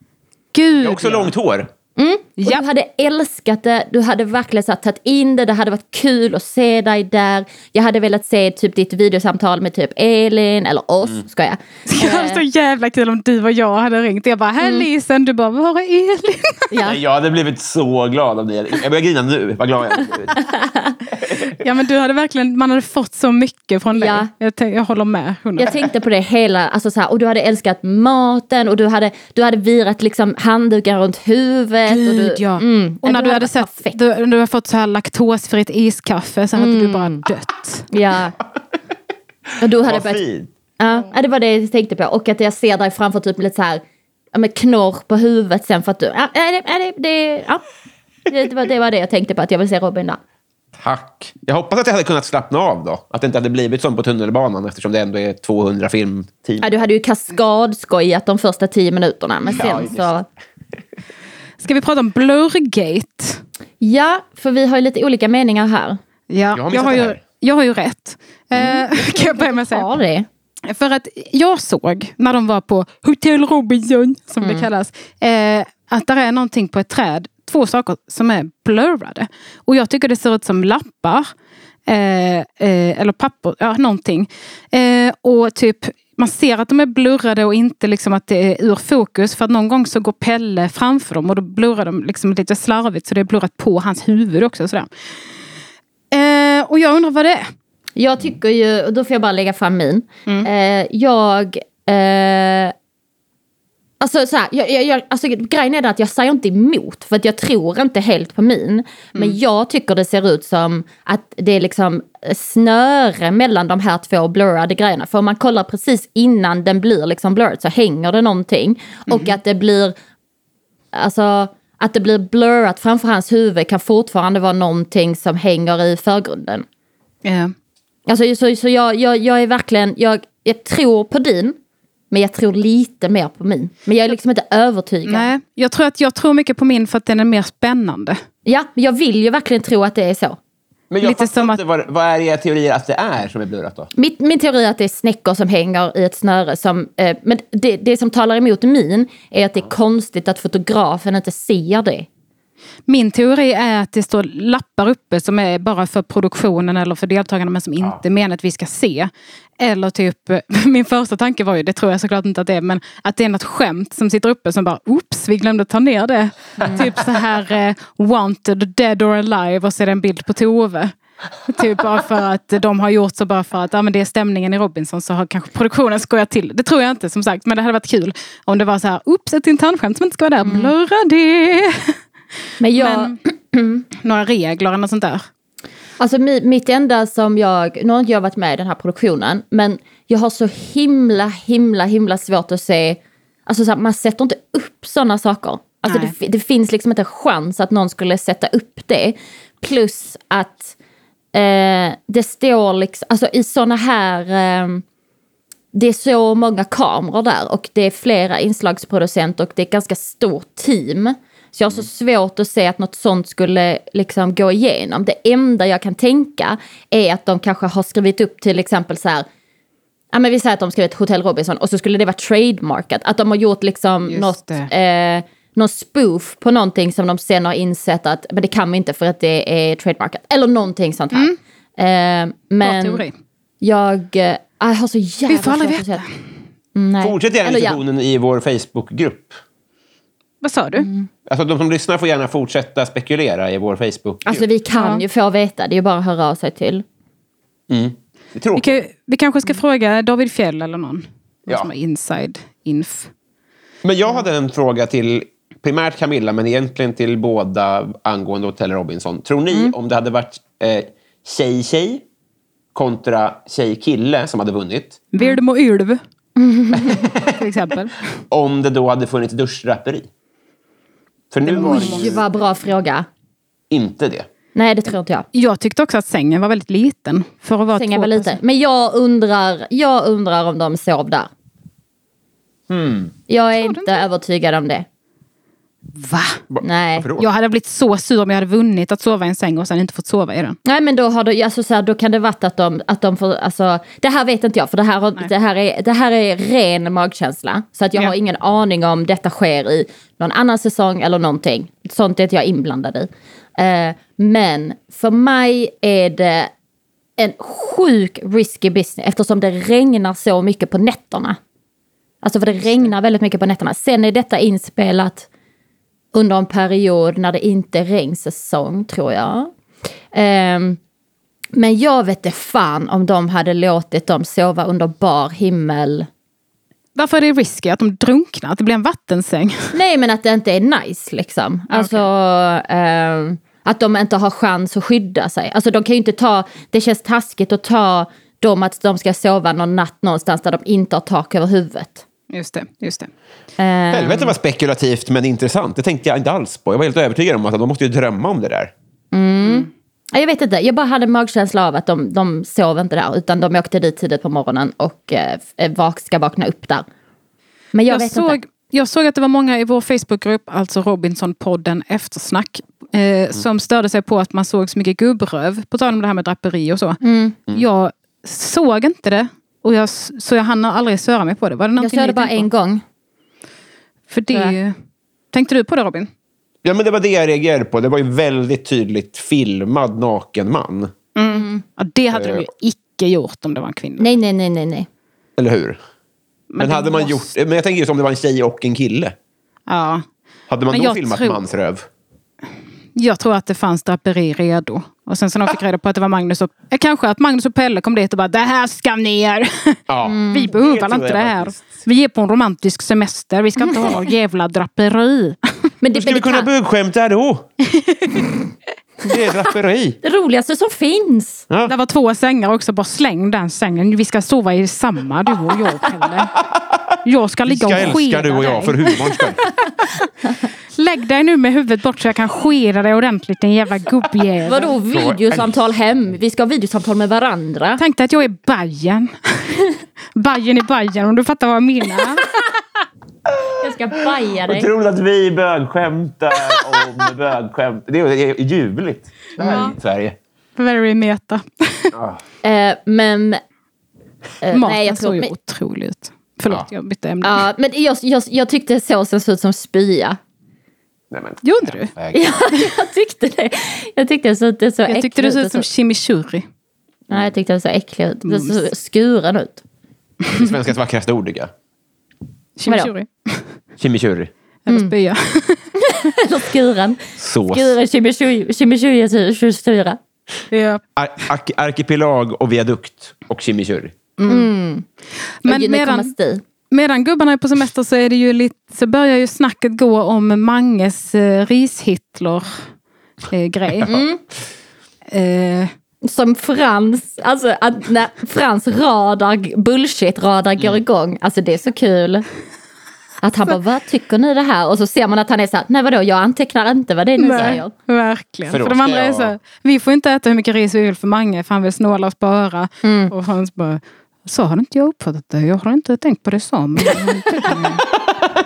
Gud Jag har också ja. långt hår. Och Ja. Du hade älskat det, du hade verkligen så tagit in det, det hade varit kul att se dig där. Jag hade velat se typ ditt videosamtal med typ Elin eller oss, ska jag. Det var så jävla kul om du och jag hade ringt. Jag bara, här Lisen, du bara, var är Elin? Ja. Jag hade blivit så glad om det. Jag börjar grina nu. Vad glad jag hade blivit. Ja men du hade verkligen, man hade fått så mycket från dig. Ja. Jag, tänk- jag håller med. 100%. Jag tänkte på det hela, alltså så här, och du hade älskat maten och du hade, du hade virat liksom handduken runt huvudet. Och Gud du, ja. Mm, och när du hade sett, du, du har fått så här laktosfritt iskaffe så hade du bara dött. Ja. Och du hade Vad börjat, fint. ja, ja, det var det jag tänkte på. Och att jag ser dig framför typ lite så här, ja, med knorr på huvudet sen för att du, ja, ja, det, ja, det, det, ja. Det, var, det var det jag tänkte på, att jag vill se Robin där. Tack. Jag hoppas att jag hade kunnat slappna av då. Att det inte hade blivit som på tunnelbanan eftersom det ändå är 200 filmteam. Ja, du hade ju kaskadskojat de första tio minuterna, men Ja, sen just så... Ska vi prata om Blurgate? Ja, för vi har ju lite olika meningar här. Ja, Jag har jag har, ju, här. jag har ju rätt. Eh, kan jag börja med att säga. Har det? För att jag såg när de var på Hotel Robinson, som det kallas, eh, att det är någonting på ett träd, två saker som är blurrade. Och jag tycker det ser ut som lappar. Eh, eh, eller papper, ja någonting. Eh, och typ man ser att de är blurrade och inte liksom att det är ur fokus. För att någon gång så går Pelle framför dem och då blurrar de liksom lite slarvigt så det är blurrat på hans huvud också. Sådär. Eh, och jag undrar vad det är. Jag tycker ju, och då får jag bara lägga fram min. Eh, jag... Eh, alltså så här, jag, jag, jag, alltså, grejen är att jag säger inte emot för att jag tror inte helt på min. Men jag tycker det ser ut som att det är liksom snöre mellan de här två blurrade grejerna. För om man kollar precis innan den blir liksom blurred så hänger det någonting. Och att det blir Alltså att det blir blurrat framför hans huvud kan fortfarande vara någonting som hänger i förgrunden. Eh, Alltså, så så jag, jag, jag är verkligen, jag, jag tror på din, men jag tror lite mer på min. Men jag är liksom inte övertygad. Nej, jag tror att jag tror mycket på min för att den är mer spännande. Ja, men jag vill ju verkligen tro att det är så. Men jag Lite som inte vad, vad är era teorier att det är som är blurrat då? Mitt, min teori är att det är snäckor som hänger i ett snöre. Som, eh, men det, det som talar emot min är att det är konstigt att fotografen inte ser det. Min teori är att det står lappar uppe som är bara för produktionen eller för deltagarna men som inte är menar att vi ska se. Eller typ, min första tanke var ju, det tror jag såklart inte att det är, men att det är något skämt som sitter uppe som bara, oops, vi glömde ta ner det. Typ så här, eh, wanted, dead or alive och så är det en bild på Tove. Typ bara för att de har gjort så bara för att ja, men det är stämningen i Robinson så har kanske produktionen skojat till. Det tror jag inte som sagt men det hade varit kul om det var så här, oops ett internskämt som inte ska vara där, blurra det. Men jag, Men, några regler eller något sånt där. Alltså mi- mitt enda som jag, nu har inte jag varit med i den här produktionen, men jag har så himla, himla, himla svårt att se, alltså så här, man sätter inte upp sådana saker. Alltså det, det finns liksom inte en chans att någon skulle sätta upp det. Plus att eh, det står liksom, alltså i sådana här, eh, det är så många kameror där och det är flera inslagsproducenter och det är ett ganska stort team. Så jag har så svårt att se att något sånt skulle liksom gå igenom. Det enda jag kan tänka är att de kanske har skrivit upp till exempel så här, ja men vi säger att de skrivit Hotel Robinson och så skulle det vara trademarkat. Att de har gjort liksom Just något, eh, någon spoof på någonting som de sen har insett att men det kan vi inte för att det är trademarkat. Eller någonting sånt här. Eh, Bra men teori. jag, eh, jag har så jävla Vi får aldrig att veta. se- Mm, Nej. Fortsätt gärna diskussionen i vår Facebookgrupp. Vad sa du? Mm. Alltså, de som lyssnar får gärna fortsätta spekulera i vår Facebookgrupp. Alltså vi kan ju få veta, det är ju bara att höra av sig till. det är Vi, kan, vi kanske ska fråga David Fjell eller någon. Någon Ja. som har inside inf. Men jag hade en fråga till primärt Camilla, men egentligen till båda angående Hotel Robinson. Tror ni Mm. om det hade varit eh, tjej-tjej kontra tjej-kille som hade vunnit, Vilm och Ylv. Till exempel. om det då hade funnits duschdraperi? För nu var det Oj, vad bra fråga. inte det. Nej, det tror inte jag. Jag tyckte också att sängen var väldigt liten. För att vara Sängen två var lite. personer. Men jag undrar, jag undrar om de sov där. Jag är inte övertygad om det. Va? Nej. Jag hade blivit så sur om jag hade vunnit att sova i en säng och sen inte fått sova i den. Nej men då, har det, alltså, så här, då kan det varit att de, att de får, alltså, det här vet inte jag för det här, har, det här, är, det här är ren magkänsla. Så att jag Ja. har ingen aning om detta sker i någon annan säsong eller någonting. Sånt är inte jag inblandad i. Eh, men för mig är det en sjuk risky business eftersom det regnar så mycket på nätterna. Alltså för det regnar väldigt mycket på nätterna. Sen är detta inspelat under en period när det inte är regnsäsong tror jag. Ehm, men jag vet inte fan om de hade låtit dem sova under bar himmel. Varför är det risky att de drunknar? Att det blir en vattensäng? Nej men att det inte är nice liksom. Alltså ehm, att de inte har chans att skydda sig. Alltså de kan ju inte ta, det känns taskigt att ta dem att de ska sova någon natt någonstans där de inte har tak över huvudet. Just det, just det. Ehm, Helvete vad spekulativt men intressant. Det tänkte jag inte alls på. Jag var helt övertygad om att de måste ju drömma om det där. Ja, Jag vet inte, jag bara hade magkänsla av att de, de sov inte där utan de åkte dit tidigt på morgonen och eh, vak, ska vakna upp där. Men jag, Jag, vet såg, inte. jag såg att det var många i vår Facebookgrupp, alltså Robinson-podden Eftersnack, eh, som störde sig på att man såg så mycket gubbröv. På tal om det här med draperi och så. Mm. Jag såg inte det. Och jag, så jag hann aldrig störa mig på det. Var det Jag ni bara en gång. För det, Tänkte du på det Robin? Ja, men det var det jag reagerade på. Det var ju väldigt tydligt filmad naken man. Ja, det hade de ju Eh. icke gjort om det var en kvinna. Nej, nej, nej, nej, nej. Eller hur? Men, det hade man måste- gjort... Men jag tänker just om det var en tjej och en kille. Ja. Hade man Men då filmat tror- mansröv? Jag tror att det fanns draperi redo. Och sen så de fick reda på att det var Magnus och... Eh, kanske att Magnus och Pelle kom dit och bara det här ska ner. Ja. Vi behöver tror inte det här. faktiskt. Vi är på en romantisk semester. Vi ska inte ha jävla draperi. Men det, Hur ska vi kunna kan, bugskämta då? det är draperi. det roligaste som finns. Ja. Det var två sängar också. Bara släng den sängen. Vi ska sova i samma, du och jag Pelle. Jag ska Vi ligga ska och älska skeda du och jag dig. för humorns skull. Lägg dig nu med huvudet bort så jag kan skeda dig ordentligt din jävla gubbjävel. Vadå videosamtal hem? Vi ska ha videosamtal med varandra. Tänk dig att jag är Bajen. Bajen i Bajen om du fattar vad jag menar. Jag ska baja dig. Otroligt att vi bögskämtar om bögskämt. Det är, det är ljuvligt. Det här är Sverige. Very meta. Eh, men... eh, Maten nej, jag såg ju men, otrolig ut. Förlåt, Ja. jag bytte ämne. ja, men jag, jag, jag tyckte såsen såg ut som spya. Nej, men, Gjorde du? Ja, jag tyckte det. Jag tyckte det såg det så Jag tyckte det såg ut som ut. chimichurri. Nej, jag tyckte det såg äckligt ut. Det såg skuren ut. Det svenskans vackraste ord, tycker jag. Chimichurri. Chimichurri. Eller spya. Eller skuren. Sås. Skuren chimichurri-styra. ja. Ar ark arkipelag och viadukt och chimichurri. Men Men nu kommer medan, medan gubbarna är på semester så, är det ju lite, så börjar ju snacket gå om Manges eh, rishitler-grej. Eh, Som Frans, alltså att när Frans radar, bullshit-radar går igång. Alltså det är så kul. Att han bara, vad tycker ni det här? Och så ser man att han är så här, nej vadå, jag antecknar inte vad det är ni nej, säger. verkligen. För För, de andra är jag- så här, vi får inte äta hur mycket ris vi vill för Mange för han vill snåla och spara. Och Frans bara, så har inte jag uppfattat det. Jag har inte tänkt på det så. Men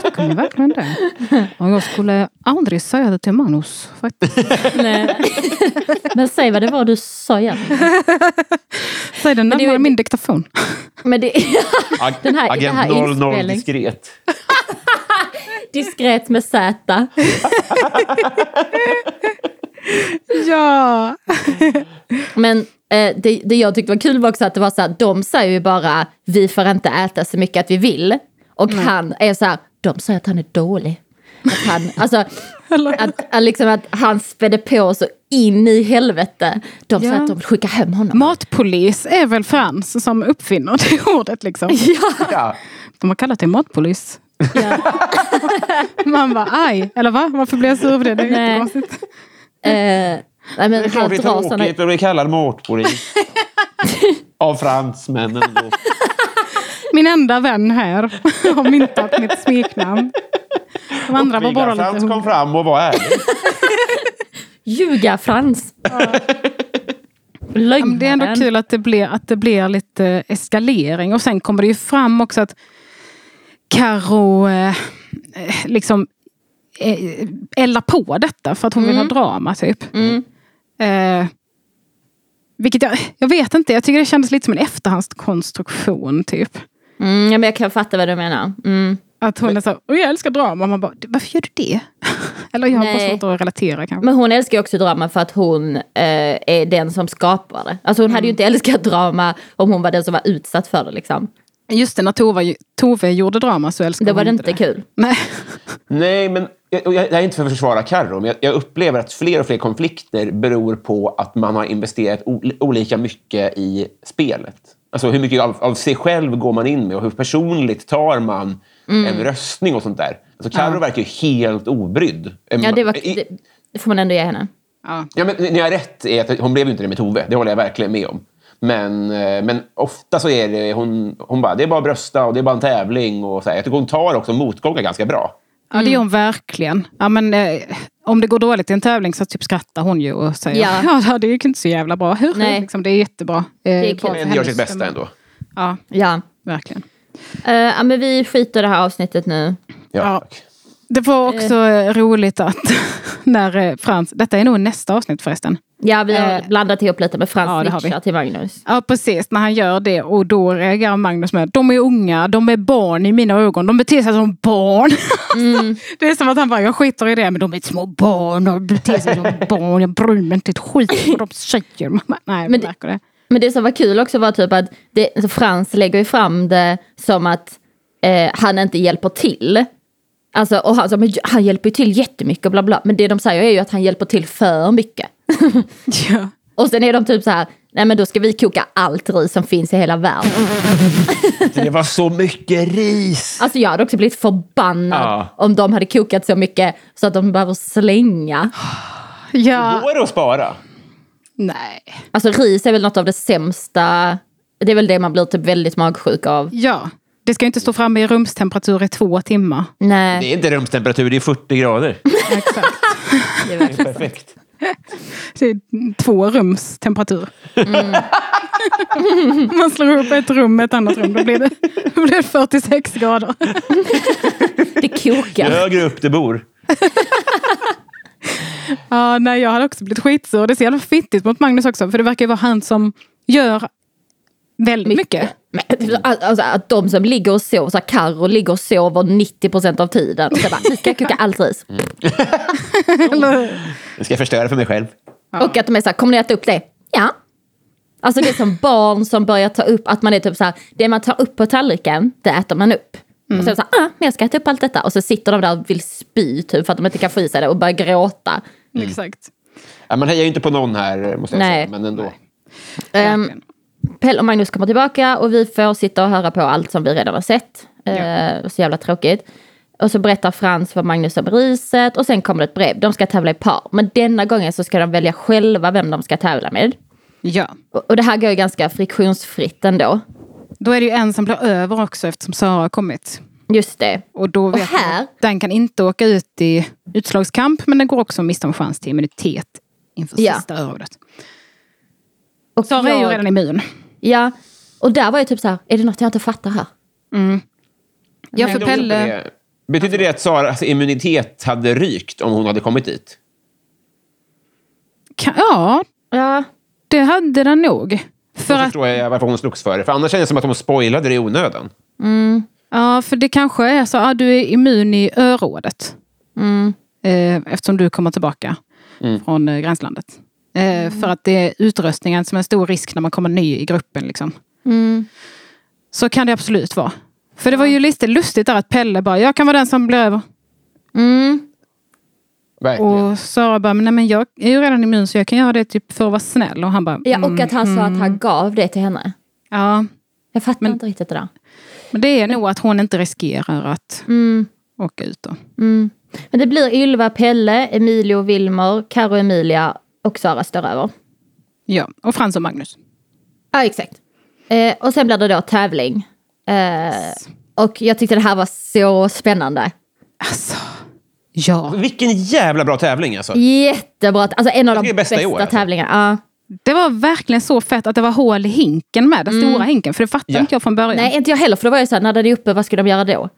tycker ni, verkligen det? Och jag skulle aldrig säga det till Magnus faktiskt. Nej. Men säg vad det var du sa igen. Säg det det är närmare ju- min diktafon. Men det Den här- Agent det här 00 inspelning. diskret. diskret med Z. Ja! Men eh, det, det jag tyckte var kul var också att det var så här, de säger ju bara vi får inte äta så mycket att vi vill. Och han är så här, de säger att han är dålig. Att han, alltså, att, att, liksom att han spädde på så in i helvete. De säger Ja. att de vill skicka hem honom. Matpolis är väl Frans som uppfinner det ordet liksom. Ja. De har kallat det matpolis. Ja. Man bara aj, eller va? Varför blir jag sur över det? Det är Nej. jättekonstigt. Eh, nej, men Det är klart det är såna... tråkigt att bli kallad matpolis. Av fransmännen då. Min enda vän här har myntat mitt smeknamn. De andra var bara lite Frans kom hungriga. fram och var ärlig. Ljuga Frans. Ja, men Det är ändå Lögnaren. kul att det, blir, att det blir lite eskalering. Och sen kommer det ju fram också att Karo eh, liksom eh, eldar på detta för att hon vill ha drama typ. Mm. Eh, vilket jag, jag vet inte, jag tycker det kändes lite som en efterhandskonstruktion typ. Mm, ja, men jag kan fatta vad du menar. Mm. Att hon är så, "Oj, jag älskar drama. Och man bara, varför gör du det? Eller jag har bara svårt att relatera kanske. Men hon älskar också drama för att hon eh, är den som skapar det. Alltså hon hade ju inte älskat drama om hon var den som var utsatt för det. Liksom. Just det, när Tove, Tove gjorde drama så älskade Då var det inte det. kul. Nej. Nej, men jag, jag, jag är inte för att försvara Carro, men jag, jag upplever att fler och fler konflikter beror på att man har investerat o, olika mycket i spelet. Alltså hur mycket av, av sig själv går man in med och hur personligt tar man Mm. en röstning och sånt där. Alltså Carro verkar ju helt obrydd. Ja, det, var, I- det, det får man ändå ge henne. Ja. Ja, men jag har rätt är att hon blev ju inte det med Tove. Det håller jag verkligen med om. Men, eh, men ofta så är det hon, hon bara, det är bara brösta och det är bara en tävling. Och så här. Jag tycker hon tar också motgångar ganska bra. Ja, det gör hon verkligen. Ja, men, eh, om det går dåligt i en tävling så typ skrattar hon ju och säger Ja. ja, det gick inte så jävla bra. Nej. liksom, det är jättebra. Eh, är kul. för Men gör sitt bästa ändå. Ja, Ja. verkligen. Eh, ja, men vi skiter det här avsnittet nu. Ja. Ja. Det var också eh, roligt att när eh, Frans, detta är nog nästa avsnitt förresten. Ja, vi har Eh, blandat ihop lite med Frans ja, snitchar till Magnus. Ja precis, när han gör det och då reagerar Magnus med de är unga, de är barn i mina ögon, de beter sig som barn. Mm. det är som att han bara, jag skiter i det men de är små barn och beter sig som barn, jag bryr mig inte ett skit vad de säger. Nej, Men det- det. Men det som var kul också var typ att det, alltså Frans lägger ju fram det som att eh, han inte hjälper till. Alltså, och han, så, men han hjälper ju till jättemycket och bla bla. Men det de säger är ju att han hjälper till för mycket. Ja. Och sen är de typ så här, nej men då ska vi koka allt ris som finns i hela världen. Det var så mycket ris! Alltså jag hade också blivit förbannad Ja. om de hade kokat så mycket så att de behöver slänga. ja. Går det att spara? Nej. Alltså ris är väl något av det sämsta, det är väl det man blir typ väldigt magsjuk av. Ja. Det ska inte stå framme i rumstemperatur i två timmar. Nej, Det är inte rumstemperatur, det är 40 grader. Exakt. det är Det är verkligen perfekt. Det är två rums temperatur. Man slår upp ett rum med ett annat rum, då blir det, då blir det 46 grader. det kokar. Ju högre upp det bor. Ja, nej, jag hade också blivit skitsur. Det är så jävla fittigt mot Magnus också, för det verkar ju vara han som gör väldigt mycket. Men, alltså, att de som ligger och sover, så Carro ligger och sover 90% av tiden. Och så bara, nu ska jag koka allt ris. Det ska jag förstöra för mig själv. Och att de är så här, kommer ni äta upp det? Ja. Alltså det är som barn som börjar ta upp, att man är typ så här, det man tar upp på tallriken, det äter man upp. Och så är det så här, ah, men jag ska äta upp allt detta. Och så sitter de där och vill spy typ för att de inte kan få i sig det och börjar gråta. Exakt. Ja, man hejar ju inte på någon här, måste jag Nej. säga. Men ändå. Verkligen. Pelle och Magnus kommer tillbaka och vi får sitta och höra på allt som vi redan har sett. Eh, så jävla tråkigt. Och så berättar Frans för Magnus om riset och sen kommer det ett brev. De ska tävla i par. Men denna gången så ska de välja själva vem de ska tävla med. Ja. Och, och det här går ju ganska friktionsfritt ändå. Då är det ju en som blir över också eftersom Sara har kommit. Just det. Och då vet man här- den kan inte åka ut i utslagskamp men den går också miste om chans till immunitet inför Ja. sista örådet. Och Sara är ju jag- redan immun. Ja, och där var jag typ så här, är det något jag inte fattar här? Ja, för Pelle... det- Betyder det att Saras immunitet hade rykt om hon hade kommit dit? Kan, ja, Ja, det hade den nog. För Då att, förstår jag varför hon slogs för det. För annars känns det som att hon spoilade det i onödan. ja, för det kanske är så att du är immun i örådet. Eh, eftersom du kommer tillbaka från eh, gränslandet. Eh, För att det är utrustningen som är en stor risk när man kommer ny i gruppen. Liksom. Så kan det absolut vara. För det var ju lite lustigt där att Pelle bara, jag kan vara den som blir över. Verkligen. Och Sara bara, men, nej, men jag är ju redan immun så jag kan göra det typ för att vara snäll. Och han bara, ja mm, och att han sa att han gav det till henne. ja. Jag fattar inte riktigt det där. Men det är nog att hon inte riskerar att Mm. åka ut då. Men det blir Ylva, Pelle, Emilio, Wilmer, Karo, Emilia och Sara står över. Ja, och Frans och Magnus. Ja, exakt. Eh, och sen blir det då tävling. Eh, och jag tyckte det här var så spännande. Alltså, ja. Vilken jävla bra tävling alltså. Jättebra. Alltså en av de bästa, bästa år, alltså. tävlingarna. Det var verkligen så fett att det var hål i hinken med, den stora hinken. För det fattade Ja. inte jag från Ja. början. Nej, inte jag heller. För då var jag så här, när den är uppe, vad ska de göra då?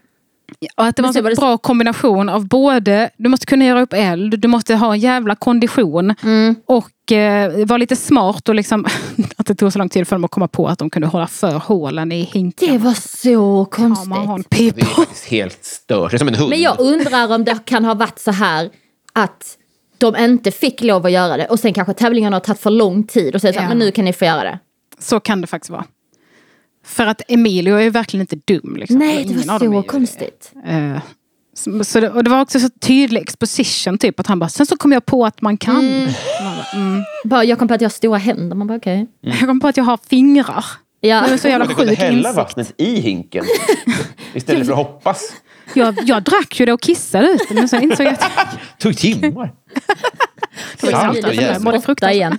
Och att det var en så så bra kombination av både, du måste kunna göra upp eld, du måste ha en jävla kondition Mm. och eh, vara lite smart och liksom, att det tog så lång tid för dem att komma på att de kunde hålla för hålen i hinken. Det var så Ja, man har en konstigt. pip. Det är faktiskt helt stört. Det är som en hund. Men jag undrar om det kan ha varit så här att de inte fick lov att göra det och sen kanske tävlingarna har tagit för lång tid och säger så här, Ja. men nu kan ni få göra det. Så kan det faktiskt vara. För att Emilio är ju verkligen inte dum. Liksom. Nej, det var så konstigt. Eh, så, så det, och det var också så tydlig exposition, typ att han bara, sen så kom jag på att man kan. Man bara, mm. Bara, jag kom på att jag har stora händer. Man bara okej. Jag kom på att jag har fingrar. Ja. Det är så jävla sjuk hälla insikt. vattnet i hinken. Istället för att hoppas. Jag, jag drack ju det och kissade ut det, men sen insåg jag att tog timmar. för jäst. mådde fruktansvärt. igen.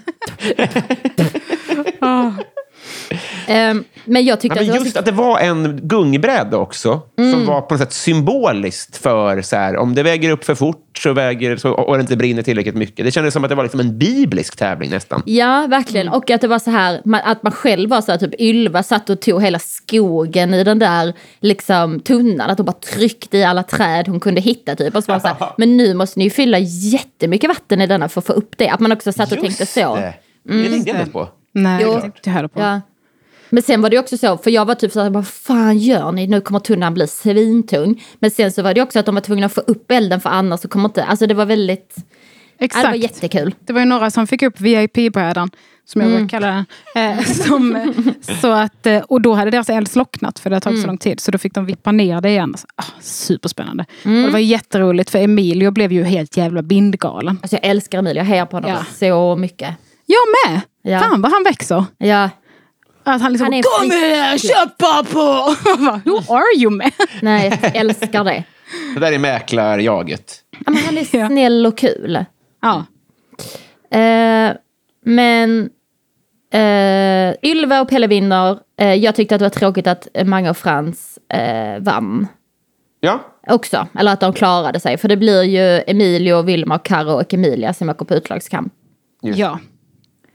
Ehm, men jag Ja, tyckte men att det var just så... att det var en gungbräda också. Som var på något sätt symboliskt för så här, om det väger upp för fort så väger, så, och det inte brinner tillräckligt mycket. Det kändes som att det var liksom en biblisk tävling nästan. Ja, verkligen. Och att det var så här, man- att man själv var så här, typ Ylva satt och tog hela skogen i den där liksom, tunnan. Att hon bara tryckte i alla träd hon kunde hitta. Typ. Och så var det så här, men nu måste ni ju fylla jättemycket vatten i denna för att få upp det. Att man också satt och tänkte så. Mm. det. Det tänkte jag inte på. nej, Jo. det tänkte jag heller på. Ja. Men sen var det också så, för jag var typ så här, vad fan gör ni? Nu kommer tunnan bli svintung. Men sen så var det också att de var tvungna att få upp elden för annars så kommer inte, alltså det var väldigt, ja, Exakt. det var jättekul. Det var ju några som fick upp VIP-brädan, som jag Mm. brukar kalla den. Eh, som, eh, så att, eh, och då hade deras eld slocknat för det hade tagit Mm. så lång tid. Så då fick de vippa ner det igen. Ah, superspännande. Mm. Och det var jätteroligt för Emilio blev ju helt jävla bindgalen. Alltså jag älskar Emil, jag hejar på honom Ja. så mycket. Jag med! Ja. Fan vad han växer. Ja, Att han liksom, Han är kom här, köpa på! Bara, Who are you man? nej jag älskar det. Det där är mäklarjaget. Ja, men han är snäll och kul. Ja. Eh, men eh, Ylva och Pelle vinner. Eh, jag tyckte att det var tråkigt att Mange och Frans eh, vann Ja, också. Eller att de klarade sig. För det blir ju Emilio, Vilma, och Karo och Emilia som åker på utslagskamp. just. ja.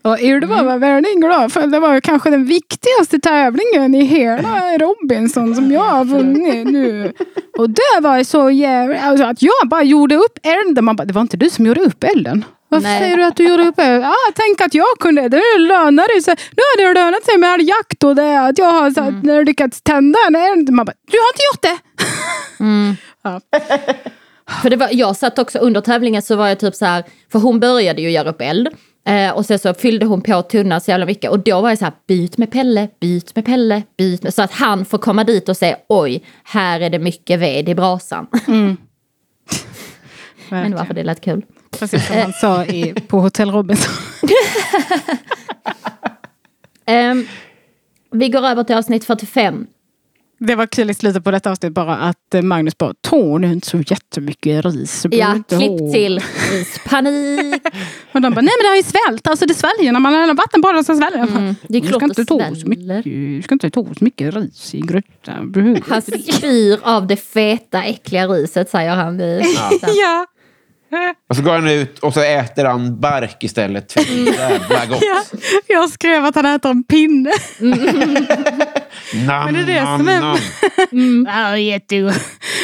Och Ylva var väldigt glad för det var kanske den viktigaste tävlingen i hela Robinson som jag har vunnit nu. Och det var så jävla... Alltså att jag bara gjorde upp elden. Man bara, det var inte du som gjorde upp elden. Varför Nej. säger du att du gjorde upp? Ah, tänk att jag kunde. Det lönar sig. Nu har det lönat sig med all jakt och det att jag har så att, när jag lyckats tända en eld. Man bara, du har inte gjort det. Ja. För det var, jag satt också under tävlingen så var jag typ så här, för hon började ju göra upp eld. Eh, och sen så fyllde hon på tunnan så jävla mycket och då var jag så här, byt med Pelle, byt med Pelle, byt med... Så att han får komma dit och säga, oj, här är det mycket ved i brasan. Men varför det lät kul. Precis som han sa i, på Hotell Robinson. Ehm, vi går över till avsnitt 45. Det var kul i slutet på detta avsnitt bara att eh, Magnus bara, tog nu inte så jättemycket ris. Ja, klipp ha." till panik. Och de bara, nej men det har ju svält. Alltså det sväljer när man har vatten på det så sväljer bara, Mm, det är "Du klart ska det inte ta så sväller." mycket, Du ska inte ta så mycket ris i grytan. Han inte det." spyr av det feta, äckliga riset, säger han. vid- Ja. Och så går han ut och så äter han bark istället. För det är jävla gott. ja. Jag skrev att han äter en pinne. Nam, Men det är det nam, som är- nam. Ja, jättegod.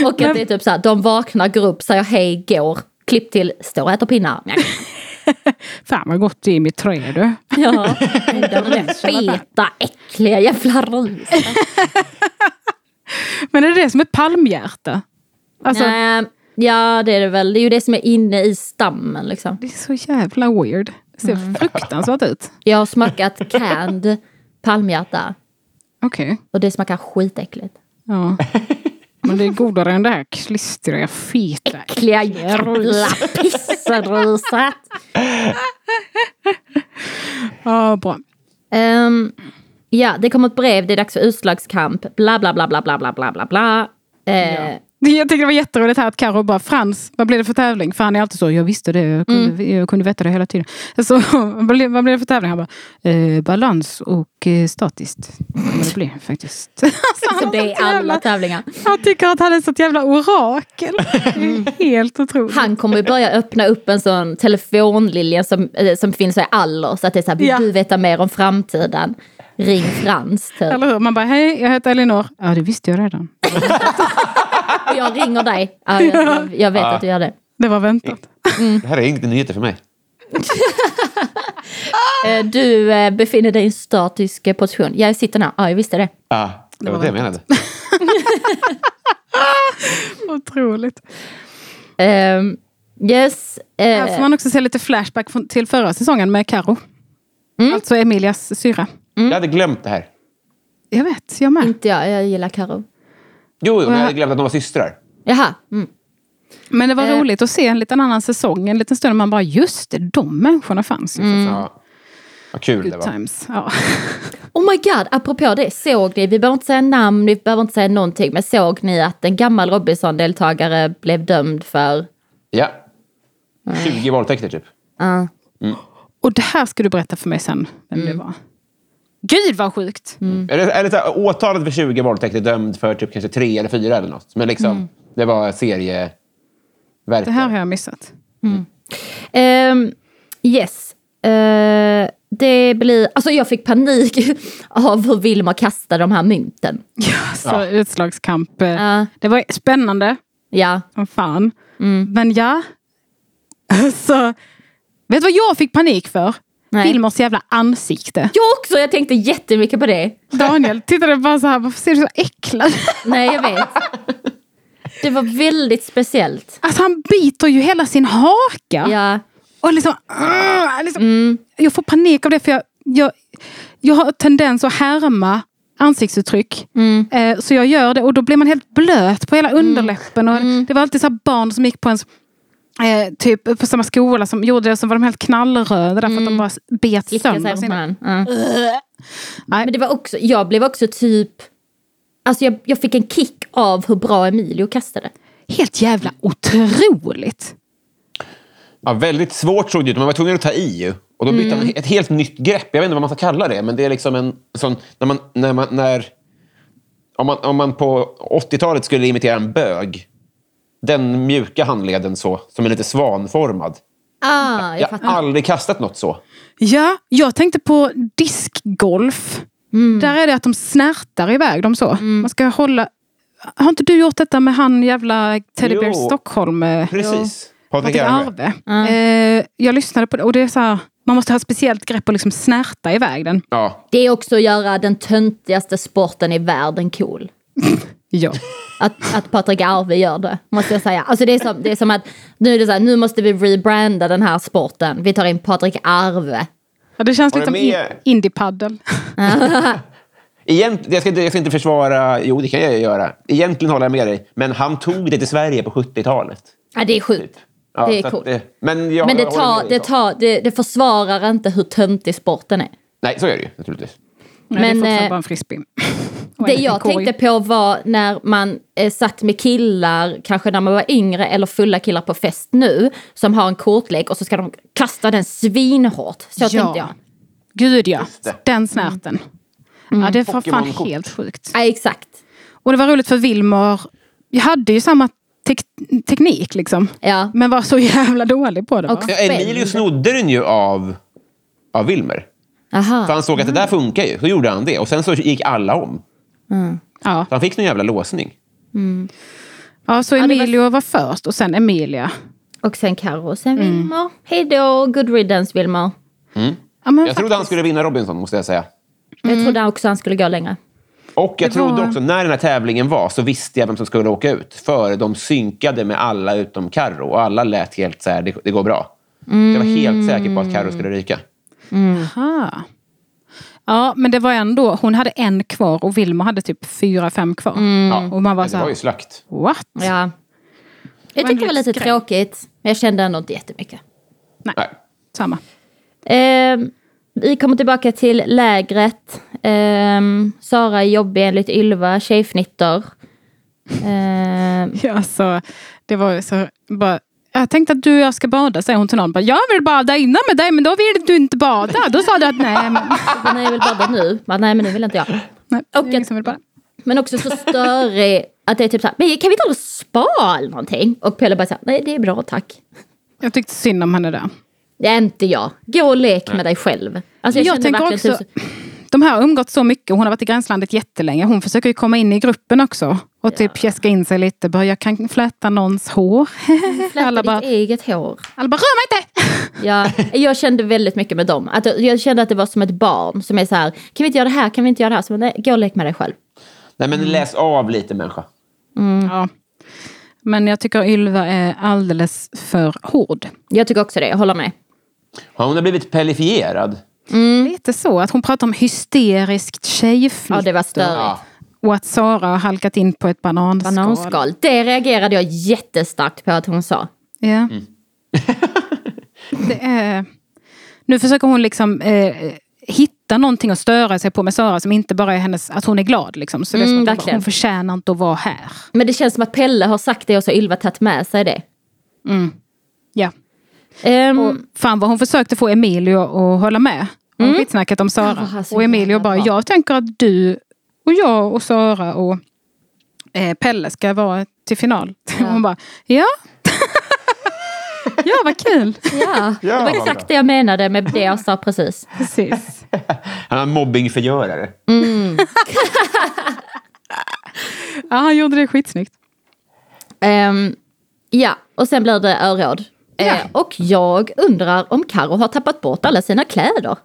Och att det är typ så här, de vaknar, går upp, säger hej, går. Klipp till, står och äter pinnar. Fan vad gott det är i mitt träd du. Ja, det där feta, äckliga jävla riset. Men är det det som är palmhjärta? Alltså, Nej, ja, det är det väl. Det är ju det som är inne i stammen liksom. Det är så jävla weird. Det ser Mm. fruktansvärt ut. Jag har smakat canned palmhjärta Okej. och det smakar skitäckligt. Ja. Men det är godare än det här klistriga, feta. Äckliga jävla pissriset. Ja, bra. Ehm, ja, det kom ett brev, det är dags för utslagskamp, bla bla bla bla bla bla bla bla bla. Eh, Jag tycker det var jätteroligt här att Karo bara Frans, vad blir det för tävling? För han är alltid så, jag visste det, jag kunde, jag kunde veta det hela tiden. Så vad blir, vad det för tävling? Han bara, eh, balans och eh, statiskt. Men det blir faktiskt. Så har det är alla jävla, tävlingar. han tycker att han är sånt jävla orakel. Helt otroligt. Han kommer börja öppna upp en sån telefonlinje som, eh, som finns i Aller. Så att det är så här, vill Ja. du veta mer om framtiden? Ring Frans typ. Eller hur? Man bara, hej, jag heter Elinor. Ja, det visste jag redan. Jag ringer dig. Ja, jag, jag, vet Ja. att du gör det. Det var väntat. Det här är inte nyheter för mig. Eh, Du eh, befinner dig i en statisk eh, position. Jag sitter här. Ja, jag visste det. Ja, det var det jag menade. Otroligt. Ehm, yes. eh, Här får man också se lite flashback från- till förra säsongen med Karo. Mm. Alltså Emilias syra. Jag hade glömt det här. Jag vet, jag med. Inte jag, jag gillar Karo. Jo, men jag hade glömt att de var systrar. Jaha. Mm. Men det var Eh. roligt att se en liten annan säsong. En liten stund man bara, just det, de människorna fanns ju. Mm. Ja. Vad kul det Good var. times. Ja. Oh my god, apropå det, såg ni, vi behöver inte säga namn, vi behöver inte säga någonting, men såg ni att en gammal Robinson-deltagare blev dömd för... Ja. 20 våldtäkter typ. Ja. Och det här ska du berätta för mig sen, vem Mm. det var. Gud vad sjukt! Är det, är det så här, åtalet för 20 våldtäkter dömd för typ kanske tre eller fyra eller något. Men liksom, det var serieverk. Det här har jag missat. Ehm, yes. Eh, det blir... Alltså jag fick panik av hur Vilma kastade de här mynten. Ja, så Ja. utslagskamp. Ja. Det var spännande Ja. som fan. Mm. Men ja. Så, vet du vad jag fick panik för? Nej. Filmers jävla ansikte. Jag också, jag tänkte jättemycket på det. Daniel tittade bara så här, varför ser du så äcklad Nej, jag vet. Det var väldigt speciellt. Alltså han biter ju hela sin haka. Ja. Och liksom, ah, liksom Jag får panik av det för jag, jag, jag har tendens att härma ansiktsuttryck. Eh, så jag gör det och då blir man helt blöt på hela underläppen. Och Det var alltid så här barn som gick på ens Eh, typ på samma skola som gjorde det, så var de helt knallröda därför att de bara bet Slicka sönder sina... Nej. Men det var också, jag blev också typ... Alltså jag, jag fick en kick av hur bra Emilio kastade. Helt jävla otroligt. Ja, väldigt svårt såg det ut. Man var tvungen att ta i ju. Och då bytte han ett helt nytt grepp. Jag vet inte vad man ska kalla det. Men det är liksom en sån... När man, när man, när, om, man, om man på 80-talet skulle imitera en bög. Den mjuka handleden så, som är lite svanformad. Ah, jag Jag har aldrig kastat något så. Ja, jag tänkte på diskgolf. Där är det att de snärtar iväg dem så. Man ska hålla... Har inte du gjort detta med han jävla Teddy Bear. Stockholm? eh, Precis. Patrik Patrik Arve. Arve. Eh, jag lyssnade på det och det är så här, man måste ha ett speciellt grepp och liksom snärta iväg den. Ja. Det är också att göra den töntigaste sporten i världen cool. Ja. Att, att Patrik Arve gör det, måste jag säga. Alltså det, är som, det är som att nu, är det så här, nu måste vi rebranda den här sporten. Vi tar in Patrik Arve. ja det känns lite som in, indiepaddel. Egent, jag, ska inte, jag ska inte försvara... Jo, det kan jag göra. Egentligen håller jag med dig. Men han tog det till Sverige på 70-talet. Ja, det är sjukt. Ja, det är coolt. det- men jag, Men det, tar, det, tar, det, det försvarar inte hur töntig sporten är. Nej, så är det ju naturligtvis. Men, det är Men, fortfarande eh, bara en frisbee. Det jag tänkte på var när man eh, satt med killar, kanske när man var yngre eller fulla killar på fest nu, som har en kortlek och så ska de kasta den svinhårt. Så tänkte jag. Gud ja, den snärten. Ja, det var fan helt sjukt. Ja, exakt. Och det var roligt för Wilmer, jag hade ju samma tek- teknik liksom. Ja. Men var så jävla dålig på det. va? Och- Ja, Emilio snodde den ju av, av Wilmer. Aha. För han såg att det där funkar ju. Så gjorde han det. Och sen så gick alla om. Ja. Så han fick någon jävla låsning. ja, så var- Emilio var... först och sen Emilia. Och sen Karo och sen Wilmer. Hej då, good riddance Wilmer. Ja, men Jag trodde han skulle vinna Robinson, måste jag säga. Jag trodde också han skulle gå längre. Och jag Det trodde var- också, när den här tävlingen var, så visste jag vem som skulle åka ut. För de synkade med alla utom Karo och alla lät helt så här, det, det går bra. Jag var helt säker på att Karo skulle ryka. Aha. Ja, men det var ändå, hon hade en kvar och Wilmer hade typ fyra, fem kvar. Ja, Och man var så det var ju slakt. what? Ja. Jag tyckte det var lite skräck. tråkigt, men jag kände ändå inte jättemycket. Nej, Nej. samma. Eh, vi kommer tillbaka till lägret. Eh, Sara är jobbig enligt Ylva, tjejfnitter. Eh, Ja, alltså, det var ju så, bara, jag tänkte att du och jag ska bada, säger hon till någon. Jag vill bada innan med dig, men då vill du inte bada. Då sa du att nej, men, jag vill bada nu. Nej men nu vill inte jag. nej Och ingen som vill bada. Men också så störig att det är typ så här, men kan vi ta och spa eller någonting? Och Pelle bara så här, nej det är bra tack. Jag tyckte synd om henne där. Det är inte jag. Gå och lek med dig själv. Alltså jag, Jag tänker verkligen också- typ, De här har umgåtts så mycket, hon har varit i gränslandet jättelänge. Hon försöker ju komma in i gruppen också. Och typ fjäska in sig lite. Bara, jag kan fläta någons hår. fläta alla, ditt bara, eget hår. alla bara, rör mig inte! Ja, jag kände väldigt mycket med dem. Att jag kände att det var som ett barn som är så här, kan vi inte göra det här, kan vi inte göra det här? Så, nej, gå och lek med dig själv. Nej, men läs av lite människa. Ja. Men jag tycker Ylva är alldeles för hård. Jag tycker också det, jag håller med. Ja, Hon har blivit pellifierad. Lite så, att hon pratar om hysteriskt tjejfnitter. Ja, det var störigt. Och att Sara har halkat in på ett bananskal. Bananskal. Det reagerade jag jättestarkt på att hon sa. Ja. det är... Nu försöker hon liksom eh, hitta någonting att störa sig på med Sara som inte bara är hennes, att hon är glad. Liksom. Så det är som Mm, att hon, hon förtjänar inte att vara här. Men det känns som att Pelle har sagt det och så Ylva tagit med sig det. Ja. Ehm, Och fan vad hon försökte få Emilio att hålla med om skitsnacket om Sara. var så och Emilio bara, bra. jag tänker att du och jag och Sara och eh, Pelle ska vara till final. Och hon bara, ja. ja, vad kul. ja, Ja, det var exakt det jag menade med det jag sa precis. Precis. Han en mobbingförgörare. Ja, han gjorde det skitsnyggt. Ehm, ja, och sen blir det öråd. Eh, och jag undrar om Karo har tappat bort alla sina kläder.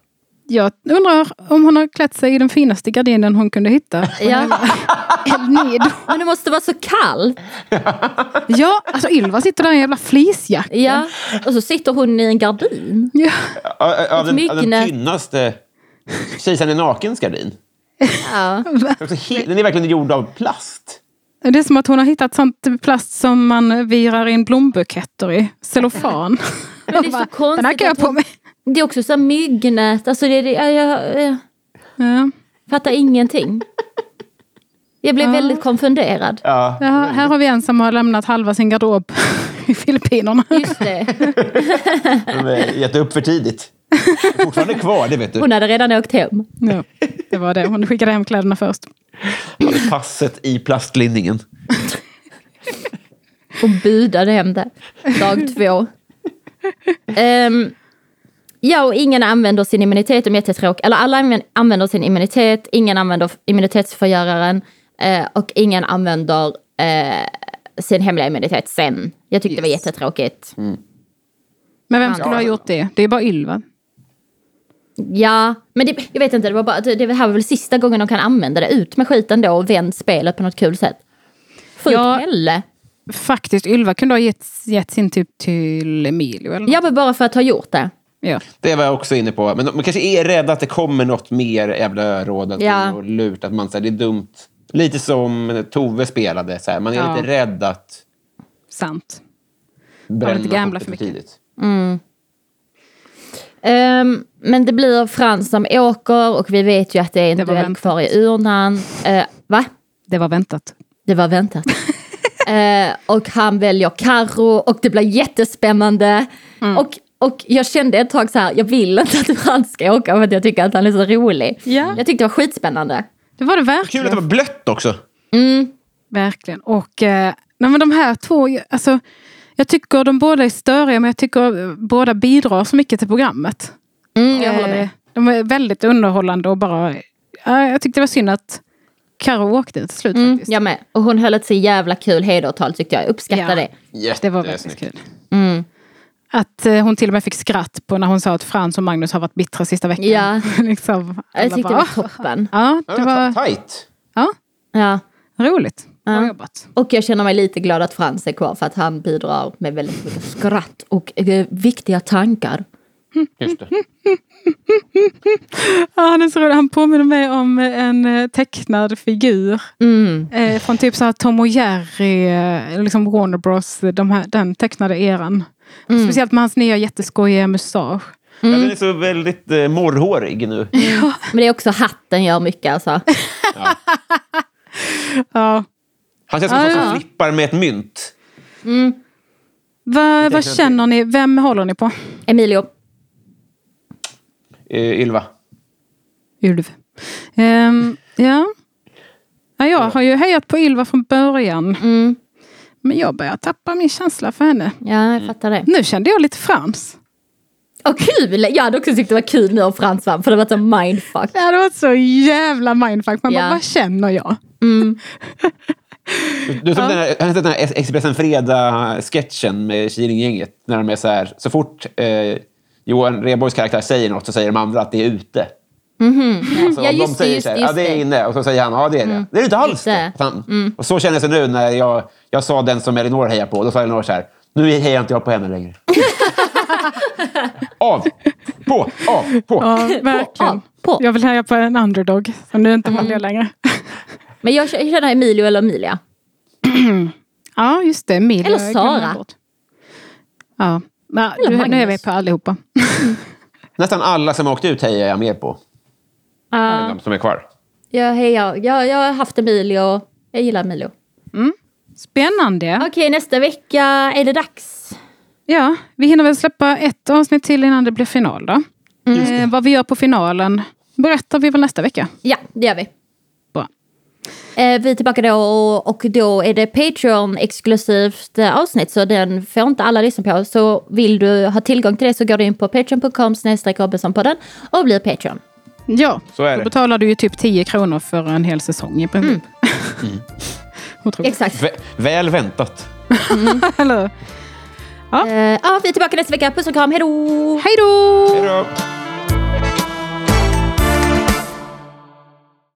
Jag undrar om hon har klätt sig i den finaste gardinen hon kunde hitta. Ja. Men det måste vara så kallt. Ja, alltså Ylva sitter där i en jävla flisjacka. Ja. Och så sitter hon i en gardin. Ja. Av, av, den, av den tynnaste Kejsaren är nakens gardin. Ja. He- Den är verkligen gjord av plast. Det är som att hon har hittat sånt plast som man virar in blombuketter i. Cellofan. Men det är så konstigt Den här kan jag på mig. Det är också så här myggnät. Alltså det, det, jag, jag, jag Ja. fattar ingenting. Jag blev väldigt konfunderad. Ja. Ja, här har vi en som har lämnat halva sin garderob i Filippinerna. Just det. De har gett upp för tidigt. Fortfarande kvar, det vet du. Hon hade redan åkt hem. Ja, det var det. Hon skickade hem kläderna först. Hade passet i plastlinningen. Hon budade hem det. Dag två. Ehm, ja, och ingen använder sin immunitet. De är jättetråkiga. Eller alla använ- använder sin immunitet. Ingen använder immunitetsförgöraren. Eh, och ingen använder eh, sin hemliga immunitet sen. Jag tyckte det var Yes. jättetråkigt. Men vem skulle ha gjort det? Det är bara Ylva. Ja, men det, jag vet inte, det var bara, det, det här var väl sista gången de kan använda det. Ut med skiten då och vänd spelet på något kul sätt. Få Ja. ut Pelle. Faktiskt, Ylva kunde ha gett, gett sin typ till Emilio. Eller? Ja, men bara för att ha gjort det. Ja. Det var jag också inne på. Men man kanske är rädd att det kommer något mer jävla råd Ja. och lurt. Att man säger det är dumt. Lite som Tove spelade. Så här. Man är Ja. lite rädd att Sant. bränna lite gambla kortet för mycket. tidigt. Ehm, men det blir Frans som åker och vi vet ju att det är en Det duell väntat. kvar i urnan. Uh, va? Det var väntat. Det var väntat. Eh, och han väljer Karo och det blir jättespännande. Mm. Och, och jag kände ett tag så här, jag vill inte att Frans ska åka för att jag tycker att han är så rolig. Ja. Jag tyckte det var skitspännande. Det var det Kul verkligen. att det var blött också. Verkligen. Och eh, nej, men de här två, alltså, jag tycker de båda är störiga men jag tycker båda bidrar så mycket till programmet. Mm, jag håller med. Eh, De är väldigt underhållande och bara, ja, jag tyckte det var synd att Karo åkte till slut Mm, faktiskt. jag med. Och hon höll ett så jävla kul hedertal tyckte jag. Jag uppskattar Ja. det. Det var väldigt kul. Mm. Att eh, hon till och med fick skratt på när hon sa att Frans och Magnus har varit bittra sista veckan. Ja. liksom, Jag tyckte det bara, var toppen. Ja, det det var var tajt. ja, Ja. roligt. Bra Ja. jobbat. Och jag känner mig lite glad att Frans är kvar för att han bidrar med väldigt mycket skratt och eh, viktiga tankar. Just det. Ja, han är så rolig. Han påminner mig om en eh, tecknad figur. Mm. Eh, från typ så här Tom och Jerry, eh, liksom Warner Bros, de här, den tecknade eran. Mm. Speciellt med hans nya jätteskojiga mustasch. Ja, den är så väldigt eh, morrhårig nu. Men det är också hatten gör mycket alltså. Ja. Han känns som Ah, ja. som flippar med ett mynt. Vad, vad tecknad känner ni? Vem håller ni på? Emilio. Eh, Ylva. Ulv. Ehm, ja. ja. Jag har ju hejat på Ylva från början. Mm. Men jag börjar tappa min känsla för henne. Ja, jag fattar det. Nu kände jag lite Frans. Och kul! Jag hade också tyckt det var kul nu om Frans vann för det var så mindfuck. Det hade varit så jävla mindfuck. Man Ja. bara, vad känner jag? Du, du såg den här, den här Expressen Fredag-sketchen med Killinggänget? När de är så här, så fort eh, Johan Rheborgs karaktär säger något så säger de andra att det är ute. Alltså, Ja, om just de det, säger just så här, det, ja just det är inne. Och så säger han, ja det är det. Det är det inte alls Just det. Han, Och så känner jag sig nu när jag, jag sa den som Elinor hejar på. Då sa Elinor så här, nu hejar inte jag på henne längre. av, på, av, på. Ja, verkligen. av, på. Jag vill heja på en underdog. Så nu inte håller jag längre. Men jag känner Emilio eller Emilia. Ja, just det. Emilia Eller Sara. Ja, men, Eller du, nu är vi på allihopa. Nästan alla som åkt ut hejar jag mer på. Uh, De som är kvar. jag, hejar, jag, jag har haft Emilio. Jag gillar Emilio. Spännande. Okej, nästa vecka är det dags. Ja, vi hinner väl släppa ett avsnitt till innan det blir final då. Eh, vad vi gör på finalen berättar vi väl nästa vecka. Ja, det gör vi. Eh, vi är tillbaka då och då är det Patreon exklusivt eh, avsnitt så den får inte alla lyssna på. Så vill du ha tillgång till det så går du in på patreon.com robinsonpodden och blir Patreon. Ja, Så är då det. betalar du ju typ 10 kronor för en hel säsong i princip. Otroligt. Exakt. Vä- väl väntat. Eller hur? Eh, ja, vi är tillbaka nästa vecka. Puss och kram, då! Hej då! Hej då!